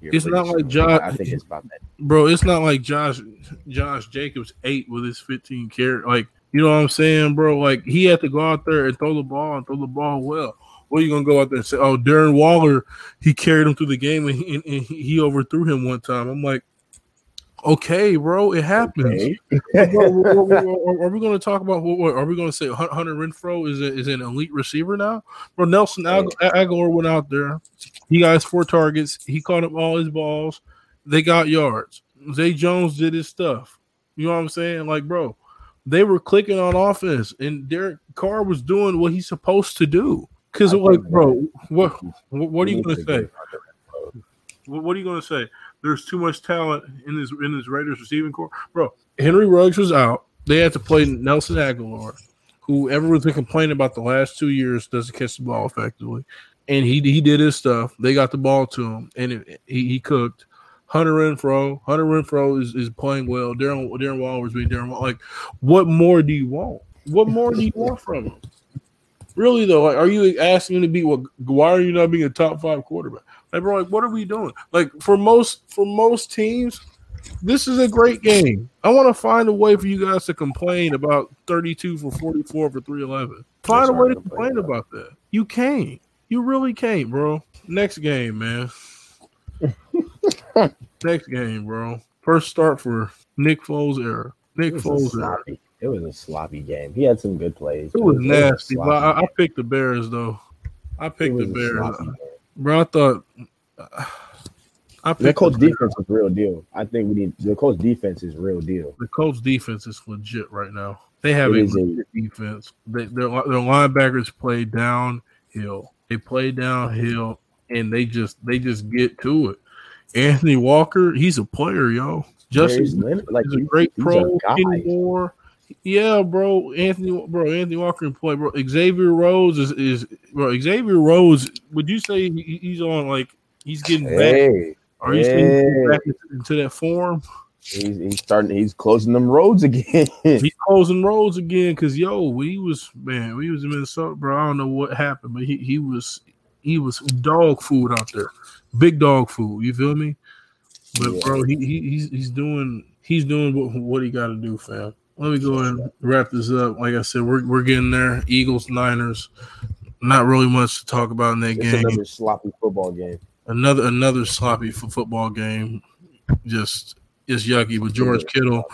here It's not like. Josh- I think it's about that. bro. It's not like Josh Josh Jacobs eight with his fifteen carry. Like you know what I'm saying, bro? Like he had to go out there and throw the ball and throw the ball well. What are you gonna go out there and say? Oh, Darren Waller, he carried him through the game and he, and and he overthrew him one time. I'm like, okay, bro, it happens. Okay. Bro, are, we going to talk about? Are we going to say Hunter Renfrow is a, is an elite receiver now? Bro, Nelson Ag- Agholor went out there. He got his four targets. He caught up all his balls. They got yards. Zay Jones did his stuff. You know what I'm saying? Like, bro, they were clicking on offense, and Derek Carr was doing what he's supposed to do. Because, like, bro, what what, are you going to say? get Hunter Renfrow. What, what are you going to say? There's too much talent in this in this Raiders receiving corps, bro. Henry Ruggs was out. They had to play Nelson Agholor, who everyone's been complaining about the last two years doesn't catch the ball effectively, and he he did his stuff. They got the ball to him, and it, he, he cooked. Hunter Renfrow, Hunter Renfrow is, is playing well. Darren Darren Waller's being Darren. Waller. Like, what more do you want? What more do you want from him? Really though, like, are you asking him to be what? Why are you not being a top five quarterback? Like, bro, like, what are we doing? Like, for most for most teams, this is a great game. I want to find a way for you guys to complain about 32 for 44 for 311. Find That's a way to complain about that. You can't. You really can't, bro. Next game, man. Next game, bro. First start for Nick Foles era. Nick It was, a Foles era. it was a sloppy game. He had some good plays. It was nasty, I, I picked the Bears though. I picked the Bears. Bro. I thought I The coach defense is real deal. I think we need the coach defense is real deal. The Colts defense is legit right now. They have a a- defense. They, their, their linebackers play downhill. They play downhill, and they just they just get to it. Anthony Walker, he's a player, yo. Justin Leonard, like He's a great he's pro. a guy. Kenny Moore. Yeah, bro. Anthony, bro. Anthony Walker can play, bro. Xavier Rhodes is is bro. Xavier Rhodes. Would you say he- he's on like he's getting back? Hey, Are you he's getting hey. back into, into that form? he's, he's starting. He's closing them roads again. He's closing roads again because yo, we was man, we was in Minnesota, bro. I don't know what happened, but he he was he was dog food out there, big dog food. You feel me? But Yeah. bro, he, he he's he's doing he's doing what, what he got to do, fam. Let me go and wrap this up. Like I said, we're we're getting there. Eagles, Niners. Not really much to talk about in that It's game. another sloppy football game. Another another sloppy f- football game. Just is yucky. But George Kittle,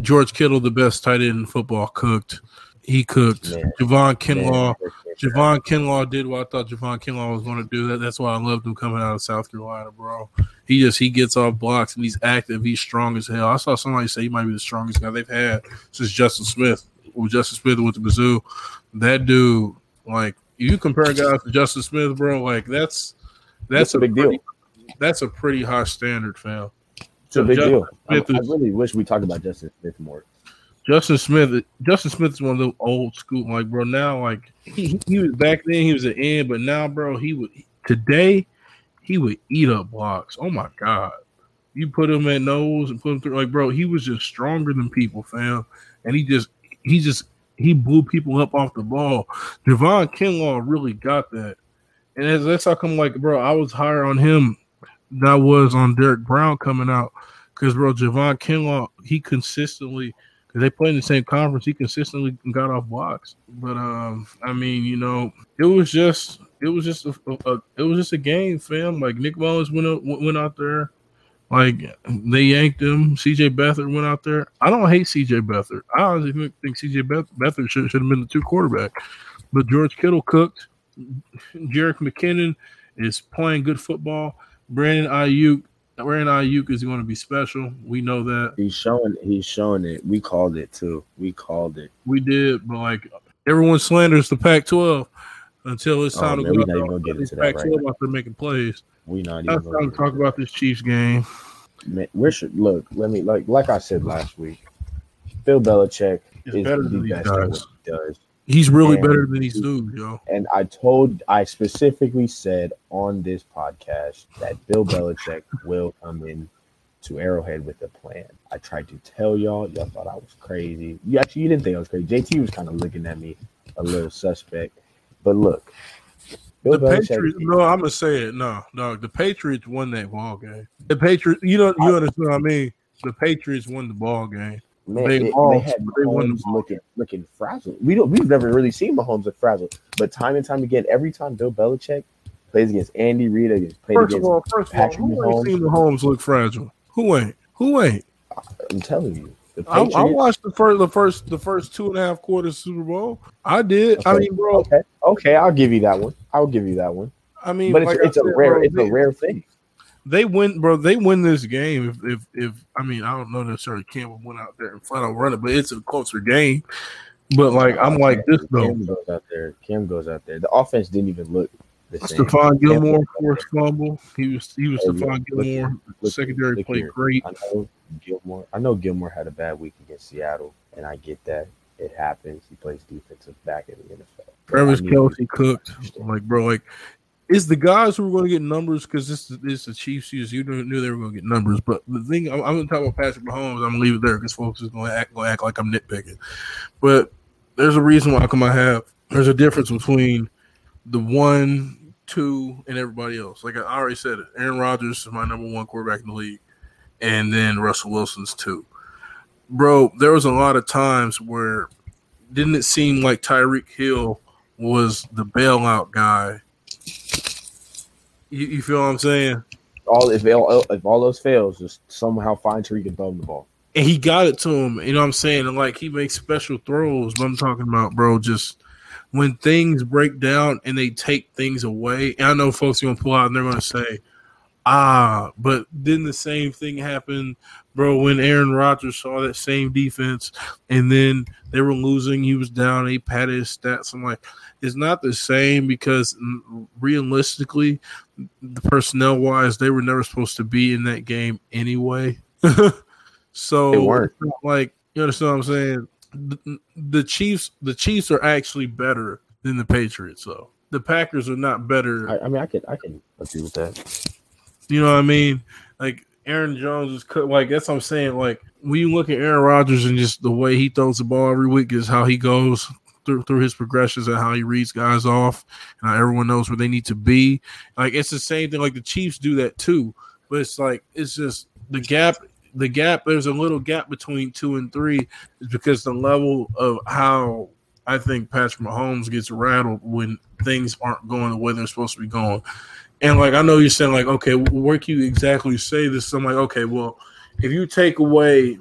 George Kittle, the best tight end in football, cooked. He cooked. Man. Javon Kinlaw. Man, Javon Kinlaw did what I thought Javon Kinlaw was going to do. That that's why I loved him coming out of South Carolina, bro. He just he gets off blocks and he's active. He's strong as hell. I saw somebody say he might be the strongest guy they've had since Justin Smith. With Justin Smith with the Mizzou, that dude, like you compare guys to Justin Smith, bro. Like that's that's It's a big deal. That's a pretty high standard, fam. It's a big Justin deal. I, I really wish we talked about Justin Smith more. Justin Smith, Justin Smith is one of the old school, like bro. Now, like he, he was back then, he was an end, but now, bro, he would today he would eat up blocks. Oh my god, you put him at nose and put him through, like bro, he was just stronger than people, fam, and he just he just he blew people up off the ball. Javon Kinlaw really got that, and as that's how come, like bro, I was higher on him than I was on Derrick Brown coming out, because bro, Javon Kinlaw he consistently they played in the same conference. He consistently got off blocks. But um, I mean, you know, it was just it was just a, a, it was just a game, fam. Like Nick Mullens went went out there, like they yanked him. C.J. Beathard went out there. I don't hate C.J. Beathard. I honestly think- C.J. Beathard should should have been the two quarterback. But George Kittle cooked. Jerick McKinnon is playing good football. Brandon Aiyuk. Brandon Aiyuk is going to be special. We know that. He's showing. He's showing it. We called it too. We called it. We did, but like everyone slanders the Pac-12 until it's Oh, time man, to go. out get into Pac-12 right out there making plays. We not even. it's time to talk about this Chiefs game. Man, we should look. Let me like like I said last week. Bill Belichick It's is better the best at what he does. He's really And- better than these dudes, yo. And I told, I specifically said on this podcast that Bill Belichick will come in to Arrowhead with a plan. I tried to tell y'all, y'all thought I was crazy. You actually, you didn't think I was crazy. JT was kind of looking at me a little suspect, but look, Bill The Belichick. Patriots. No, I'm gonna say it. No, dog. The Patriots won that ball game. The Patriots. You know, you understand what I mean. The Patriots won the ball game. Man, They they, lost, had but they Mahomes looking looking frazzled. We don't we've never really seen Mahomes look frazzled, but time and time again, every time Bill Belichick plays against Andy Reid, against played First of all, first of all, Patrick who ain't Mahomes. seen the Holmes look fragile? Who ain't? Who ain't? I'm telling you, I, I watched the first, the first, the first two and a half quarters Super Bowl. I did. I Okay. mean, bro. okay, okay, I'll give you that one. I'll give you that one. I mean, But it's, like I it's a rare bro, it's they, a rare thing. They win, bro. They win this game if, if, if I mean, I don't know necessarily Campbell went out there and flat out run it, but it's a closer game. But like, I'm like this though. Cam goes out there. Cam goes out there. The offense didn't even look the same. Stephon Gilmore forced fumble. He was he was Hey, Stephon look- Gilmore. look- Secondary look played great. I know Gilmore. I know Gilmore had a bad week against Seattle, and I get that. It happens. He plays defensive back in the NFL. Travis Kelce cooked. Like, bro, like, is the guys who are going to get numbers because this is the Chiefs. You knew, they were going to get numbers, but the thing I'm, I'm going to talk about Patrick Mahomes. I'm going to leave it there because folks is going to act going to act like I'm nitpicking. But there's a reason why come I have. There's a difference between the one, two, and everybody else. Like I already said it. Aaron Rodgers is my number one quarterback in the league, and then Russell Wilson's two. Bro, there was a lot of times where didn't it seem like Tyreek Hill was the bailout guy? You, you feel what I'm saying? all if all if all those fails, just somehow find Tyreek and throw him the ball. And he got it to him. You know what I'm saying? And like he makes special throws. But I'm talking about, bro, just when things break down and they take things away. And I know folks are gonna pull out and they're gonna say, ah, but didn't the same thing happen, bro, when Aaron Rodgers saw that same defense and then they were losing, he was down, he patted his stats. I'm like, it's not the same because realistically, the personnel wise, they were never supposed to be in that game anyway. so They weren't. it's not like you understand what I'm saying? The, the Chiefs, the Chiefs are actually better than the Patriots, though. The Packers are not better. I, I mean, I can I can agree with that. You know what I mean? Like Aaron Jones is cut. Like that's what I'm saying. Like when you look at Aaron Rodgers and just the way he throws the ball every week is how he goes through through his progressions and how he reads guys off and everyone knows where they need to be. Like it's the same thing. Like the Chiefs do that too, but it's like it's just the gap the gap there's a little gap between two and three is because the level of how I think Patrick Mahomes gets rattled when things aren't going the way they're supposed to be going. And like I know you're saying like okay, where can you exactly say this? I'm like okay, well if you take away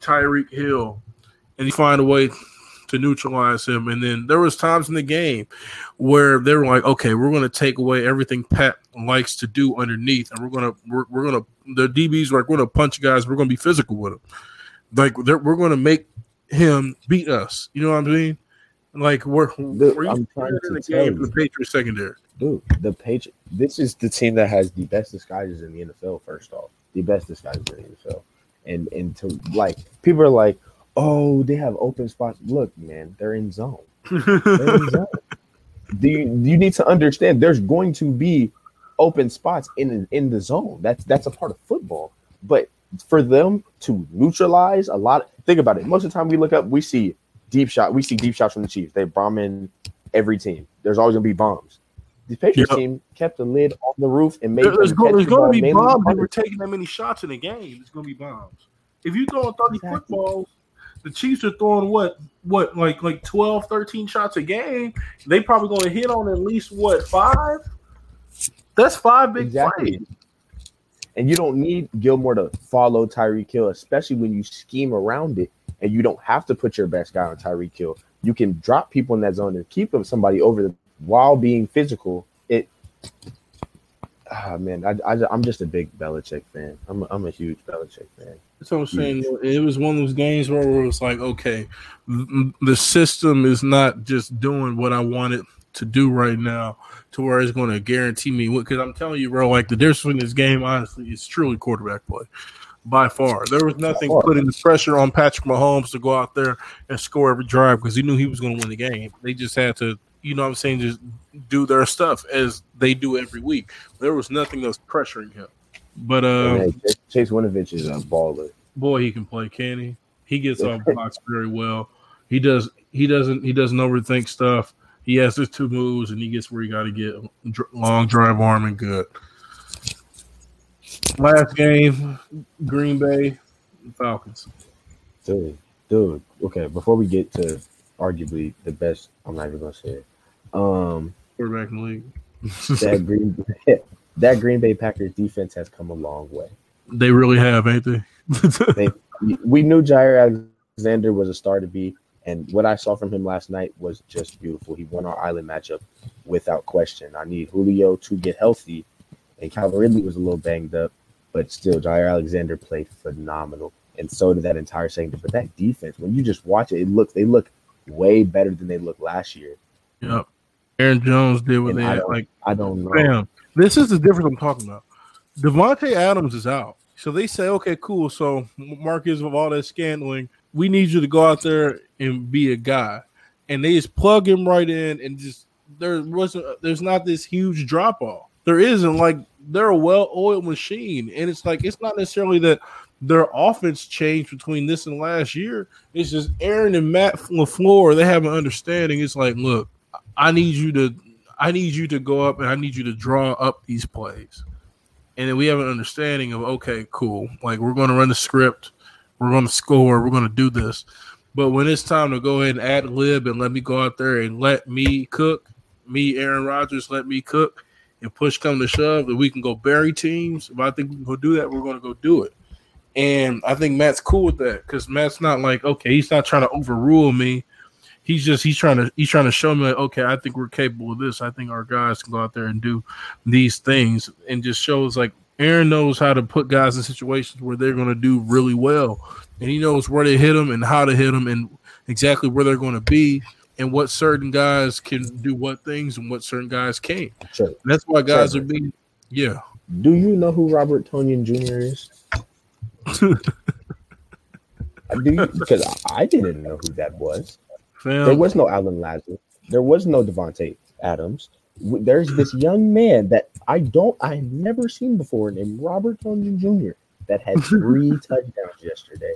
Tyreek Hill and you find a way to neutralize him. And then there was times in the game where they were like, okay, we're going to take away everything Pat likes to do underneath, and we're going to we're, we're going to the DBs are like we're going to punch guys. We're going to be physical with him. Like we're going to make him beat us. You know what I mean? Like we're, Dude, we're I'm trying to the game you. the Patriots secondary. Dude, the page. This is the team that has the best disguises in the NFL. First off, the best disguises in the NFL, and and to like people are like, oh, they have open spots. Look, man, they're in zone. They're in zone. Do you, you need to understand? There's going to be open spots in in the zone. That's that's a part of football. But for them to neutralize a lot, think about it. Most of the time we look up, we see deep shot. We see deep shots from the Chiefs. They bomb in every team. There's always gonna be bombs. The Patriots Yep. team kept the lid on the roof and made There's, going, there's going to be bombs. They were taking that many shots in a game. It's going to be bombs. If you throw 30 Exactly. footballs, the Chiefs are throwing what, what, like, like 12, 13 shots a game. They probably going to hit on at least what five. That's five big Exactly. plays. And you don't need Gilmore to follow Tyreek Hill, especially when you scheme around it and you don't have to put your best guy on Tyreek Hill. You can drop people in that zone and keep them somebody over them while being physical. It, ah man, I, I I'm just a big Belichick fan. I'm a, I'm a huge Belichick fan. That's what I'm saying. It was one of those games where it was like, okay, the system is not just doing what I want it to do right now, to where it's going to guarantee me. Because I'm telling you, bro, like the difference in this game, honestly, is truly quarterback play by far. There was nothing putting the pressure on Patrick Mahomes to go out there and score every drive because he knew he was going to win the game. They just had to, you know, what I'm saying, just do their stuff as they do every week. There was nothing that was pressuring him. But uh, And, hey, Chase- Winovich is a baller. boy, he can play, can he? He gets off blocks very well. He does. He doesn't. He doesn't overthink stuff. He has his two moves, and he gets where he got to get. Long drive arm and good. Last game, Green Bay Falcons. Dude, dude. Okay, before we get to arguably the best, I'm not even gonna say it. Um, Quarterback in the league. that Green that Green Bay Packers defense has come a long way. they really have, ain't they? They we knew Jaire Alexander was a star to be, and what I saw from him last night was just beautiful. He won our island matchup without question. I need Julio to get healthy, and Calvin Ridley was a little banged up, but still Jaire Alexander played phenomenal, and so did that entire second. But that defense, when you just watch it, it looks they look way better than they looked last year. yep. Aaron Jones did what And they I Like I don't know. Bam. This is the difference I'm talking about. Davante Adams is out. So they say, okay, cool. So Marquez, with all that scandling, we need you to go out there and be a guy. And they just plug him right in and just there wasn't there's not this huge drop off. There isn't like they're a well-oiled machine. And it's like it's not necessarily that their offense changed between this and last year. It's just Aaron and Matt LaFleur, they have an understanding. It's like, look, I need you to I need you to go up and I need you to draw up these plays. And then we have an understanding of okay, cool. Like we're going to run the script, we're going to score, we're going to do this. But when it's time to go ahead and ad lib and let me go out there and let me cook, me Aaron Rodgers, let me cook, and push come to shove that we can go bury teams. If I think we can go do that, we're going to go do it. And I think Matt's cool with that because Matt's not like okay, he's not trying to overrule me he's just he's trying to he's trying to show me like okay i think we're capable of this i think our guys can go out there and do these things and just shows like aaron knows how to put guys in situations where they're going to do really well and he knows where to hit them and how to hit them and exactly where they're going to be and what certain guys can do what things and what certain guys can't Sure. that's why guys Trevor. are being yeah Do you know who Robert Tonyan Jr. is? Do you? Because I didn't know who that was. There was no Allen Lazard. There was no Davante Adams. There's this young man that I don't, I've never seen before named Robert Tonyan Jr. that had three touchdowns yesterday.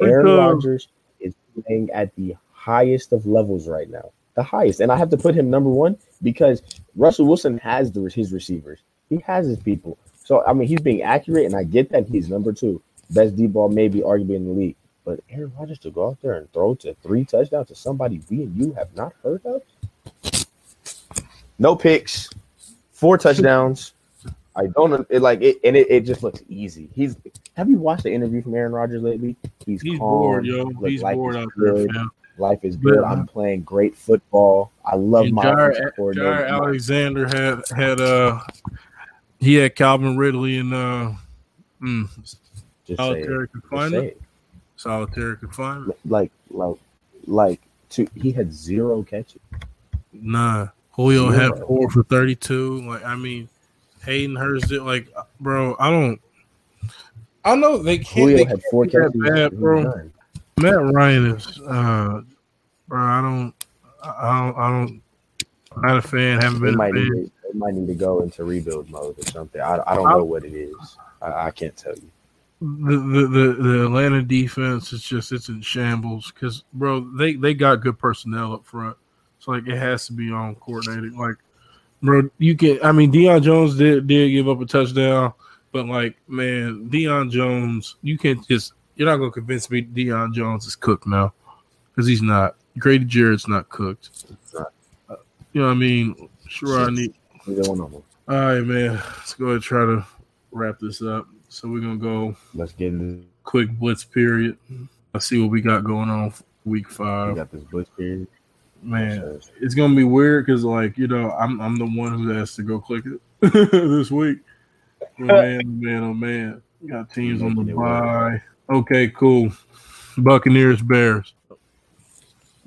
Aaron Rodgers is playing at the highest of levels right now, the highest, and I have to put him number one because Russell Wilson has the, his receivers. He has his people. So I mean, he's being accurate, and I get that he's number two, best deep ball maybe arguably in the league. But Aaron Rodgers to go out there and throw to three touchdowns to somebody we and you have not heard of. No picks, four touchdowns. I don't it, like it, and it, it just looks easy. He's. Have you watched the interview from Aaron Rodgers lately? He's, He's calm, bored, yo. He's bored out there, fam. Life is good. I'm playing great football. I love my Jaire, Alexander had had uh he had Calvin Ridley and uh mm, solitary confinement. Solitary confinement. Like like like two, he had zero catches. Nah. Julio zero. had four for thirty two. Like I mean Hayden Hurst did like bro, I don't I know they can't Julio they had four catches bad, bro. Matt Ryan is, uh, bro. I don't, I don't, I don't. I'm not a fan. Haven't been. They might, need to, they might need to go into rebuild mode or something. I, I don't know what it is. I, I can't tell you. The, the, the the Atlanta defense is just it's in shambles because bro they they got good personnel up front so like it has to be on coordinated like bro you can I mean Deion Jones did did give up a touchdown but like man Deion Jones you can't just you're not gonna convince me Deion Jones is cooked now because he's not. Grady Jarrett's not cooked. Not. Uh, you know what I mean? Sure, I need. All right, man. Let's go ahead and try to wrap this up. So we're gonna go. Let's get into quick blitz period. Let's see what we got going on week five. We got this blitz period. Man, it's gonna be weird because, like, you know, I'm I'm the one who has to go click it this week. Oh, man, oh, man, oh man, got teams on the bye. Okay, cool. Buccaneers, Bears.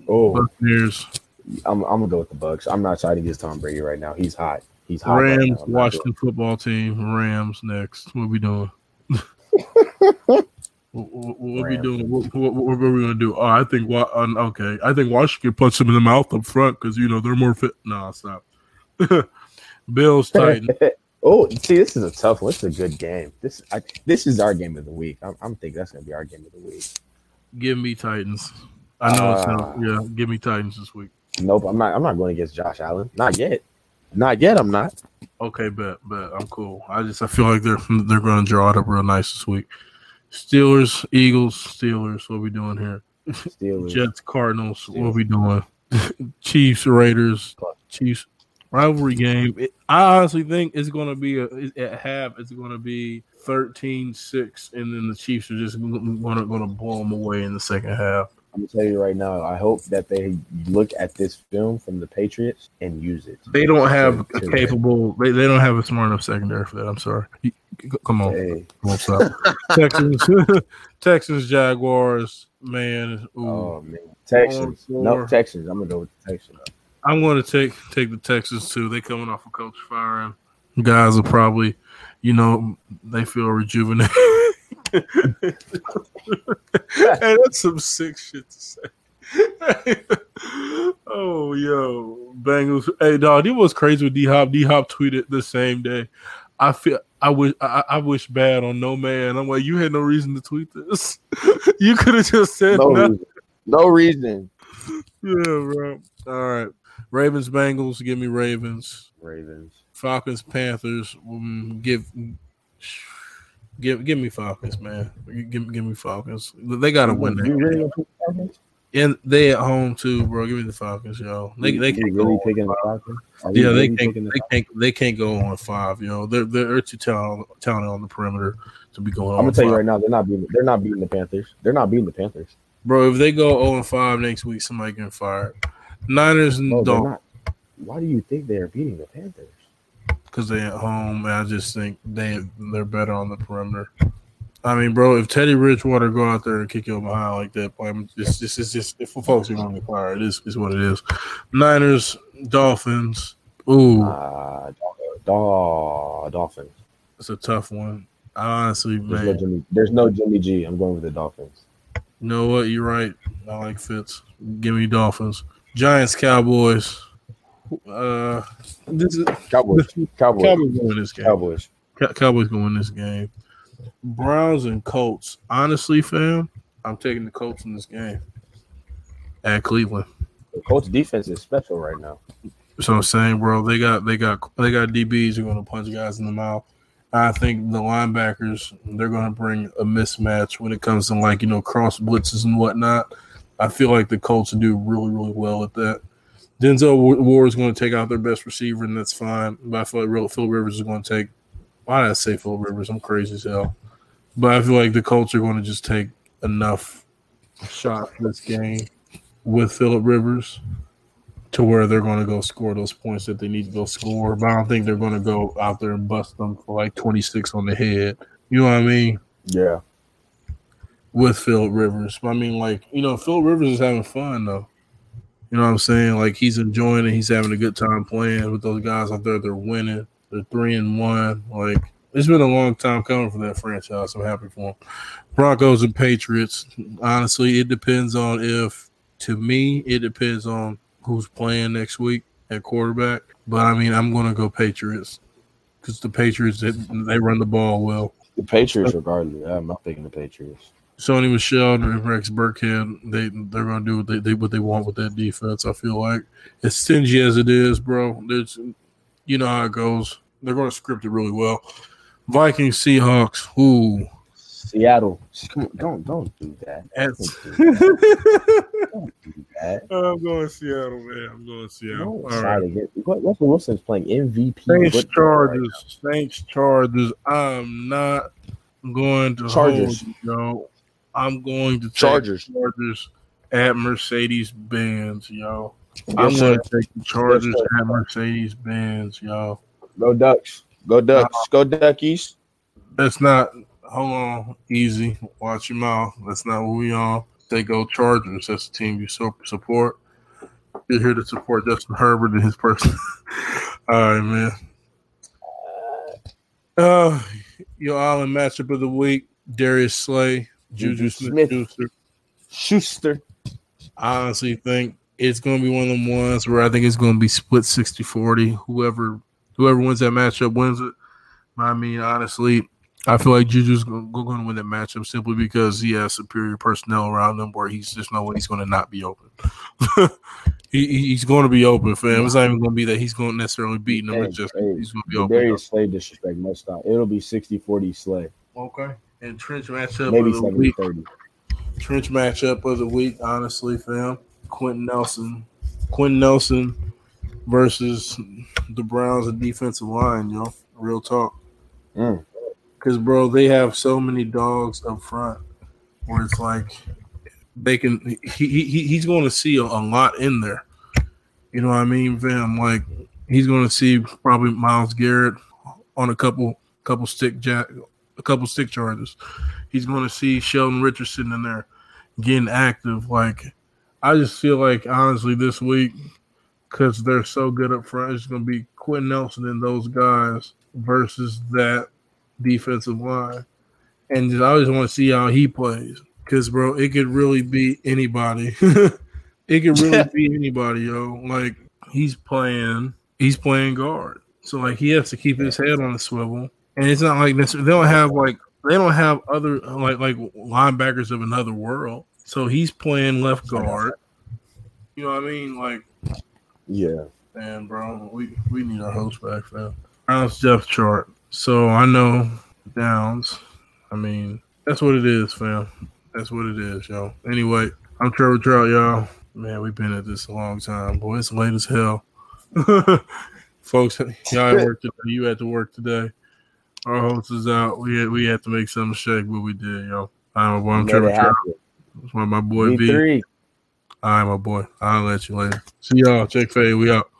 Oh, Buccaneers. I'm, I'm gonna go with the Bucks. I'm not trying to get Tom Brady right now. He's hot. He's hot. Rams, right Washington football team. Rams next. What we doing? what, what, what we doing? What, what, what, are we gonna do? Oh, I think. Uh, okay, I think Washington punch them in the mouth up front because you know they're more fit. No, stop. Bills, Titans. Oh, see, this is a tough one. This is a good game. This I, this is our game of the week. I'm, I'm thinking that's gonna be our game of the week. Give me Titans. I know uh, it's not. Yeah, give me Titans this week. Nope, I'm not. I'm not going against Josh Allen. Not yet. Not yet. I'm not. Okay, bet, bet. I'm cool. I just I feel like they're they're going to draw it up real nice this week. Steelers, Eagles, Steelers. What we doing here? Steelers, Jets, Cardinals. Steelers. What we doing? Chiefs, Raiders, Chiefs, rivalry game. It, I honestly think it's going to be a, at half. It's going to be 13-6, and then the Chiefs are just going to going to blow them away in the second half. I'm gonna tell you right now. I hope that they look at this film from the Patriots and use it. They don't have a capable. They, they don't have a smart enough secondary for that. I'm sorry. Come on, hey. come on, stop. Texans, Texans, Jaguars. Man, ooh. oh man, Texans. No Texans. I'm gonna go with the Texans. I'm going to take take the Texans too. They coming off a of coach firing. Guys are probably, you know, they feel rejuvenated. hey, that's some sick shit to say. oh, yo, Bengals. Hey, dog, it was crazy with D Hop. D Hop tweeted the same day. I feel I wish I, I, wish bad on no man. I'm like, you had no reason to tweet this. you could have just said no nothing. reason. No reason. Yeah, bro. All right. Ravens, Bengals. Give me Ravens. Ravens. Falcons, Panthers. Um, give, give, give me Falcons, man. Give, give me Falcons. They gotta win that. And they at home too, bro. Give me the Falcons, yo. They they can't really go taking the Falcons. Yeah, they really can't. They can't. They can't go on five. You know, they're they're too talented, talented on the perimeter to be going. I'm gonna tell five. you right now, they're not beating. They're not beating the Panthers. They're not beating the Panthers, bro. If they go 0 and five next week, somebody getting fired. Niners and no, don't. Why do you think they are beating the Panthers? Because they at home, and I just think they they're better on the perimeter. I mean, bro, if Teddy Bridgewater go out there and kick you behind like that, play, this this is just if folks are going to fire, it is is what it is. Niners, Dolphins. Ooh, uh, Dolphins. It's a tough one. I honestly, there's man. No Jimmy, there's no Jimmy G. I'm going with the Dolphins. You know what? You're right. I like Fitz. Give me Dolphins. Giants, Cowboys. Uh, this is Cowboys. This, Cowboys. Cowboys going this game. Cowboys. Cowboys going this game. Browns and Colts. Honestly, fam, I'm taking the Colts in this game at Cleveland. The Colts defense is special right now. So I'm saying, bro, they got they got they got DBs who are gonna punch guys in the mouth, I think the linebackers they're going to bring a mismatch when it comes to like you know cross blitzes and whatnot. I feel like the Colts do really really well at that. Denzel Ward is going to take out their best receiver, and that's fine. But I feel like Phil Rivers is going to take. Why did I say Phil Rivers? I'm crazy as hell. But I feel like the Colts are going to just take enough shots this game with Philip Rivers to where they're going to go score those points that they need to go score. But I don't think they're going to go out there and bust them for like 26 on the head. You know what I mean? Yeah. With Philip Rivers. I mean, like, you know, Philip Rivers is having fun, though. You know what I'm saying? Like, he's enjoying it. He's having a good time playing with those guys out there. They're winning. They're three and one. Like, it's been a long time coming for that franchise. I'm happy for them. Broncos and Patriots. Honestly, it depends on if, to me, it depends on who's playing next week at quarterback. But I mean, I'm going to go Patriots because the Patriots they, they, run the ball well. The Patriots, regardless, I'm not picking the Patriots. Sony Michel and Rex Burkhead, they they're going to do what they, they, what they want with that defense. I feel like as stingy as it is, bro. There's, you know how it goes. They're going to script it really well. Vikings, Seahawks. Ooh, Seattle. Don't don't do that. Don't do that. don't do that. I'm going to Seattle, man. I'm going to Seattle. All right. Get, Russell Wilson's playing MVP. Saints Chargers. Right Saints Chargers. I'm not going to Chargers. Hold, yo. I'm going to Chargers. Chargers at Mercedes Benz, yo. I'm going to take the Chargers yes, at Mercedes Benz, yo. Go Ducks. Go Ducks. Uh, Go Duckies. That's not hold on, easy. Watch your mouth. That's not what we on. They go Chargers. That's the team you so support. You're here to support Justin Herbert and his person. All right, man. Uh, your island matchup of the week: Darius Slay, Juju Smith Schuster. Schuster. I honestly think it's going to be one of them ones where I think it's going to be split 60-40. Whoever whoever wins that matchup wins it. I mean, honestly, I feel like Juju's going to win that matchup simply because he has superior personnel around him where he's just no way he's going to not be open. he, he's going to be open, fam. It's not even going to be that he's going to necessarily beat him. Hey, it's just hey, he's going to be open. Darius Slay disrespect must stop. It'll be 60-40 Slay. Okay. And trench matchup Maybe of the 70, week. 30. Trench matchup of the week, honestly, fam. Quenton Nelson. Quenton Nelson versus the Browns defensive line, yo. Real talk. Mm. Because, bro, they have so many dogs up front where it's like they can, he, he he's going to see a, a lot in there. You know what I mean, fam? Like, he's going to see probably Myles Garrett on a couple couple stick jack a couple stick charges. He's going to see Sheldon Richardson in there getting active. Like, I just feel like honestly this week because they're so good up front, it's going to be Quinn Nelson and those guys versus that defensive line, and just, I just want to see how he plays because, bro, it could really be anybody. it could really be anybody, yo. Like he's playing, he's playing guard, so like he has to keep his head on the swivel, and it's not like this. They don't have like they don't have other like like linebackers of another world. So he's playing left guard. You know what I mean? Like, yeah. Man, bro, we we need our host back, man. How's Jeff chart? So I know Downs. I mean, that's what it is, fam. That's what it is, y'all. Anyway, I'm Trevor Trout, y'all. Man, we've been at this a long time. Boy, it's late as hell. Folks, y'all at work today. You had to work today. Our host is out. We had we had to make something shake, but we did, y'all. I'm, my boy. I'm Trevor Trout. That's why my boy B. I'm a boy. I'll let you later. See y'all. Check fade. We out.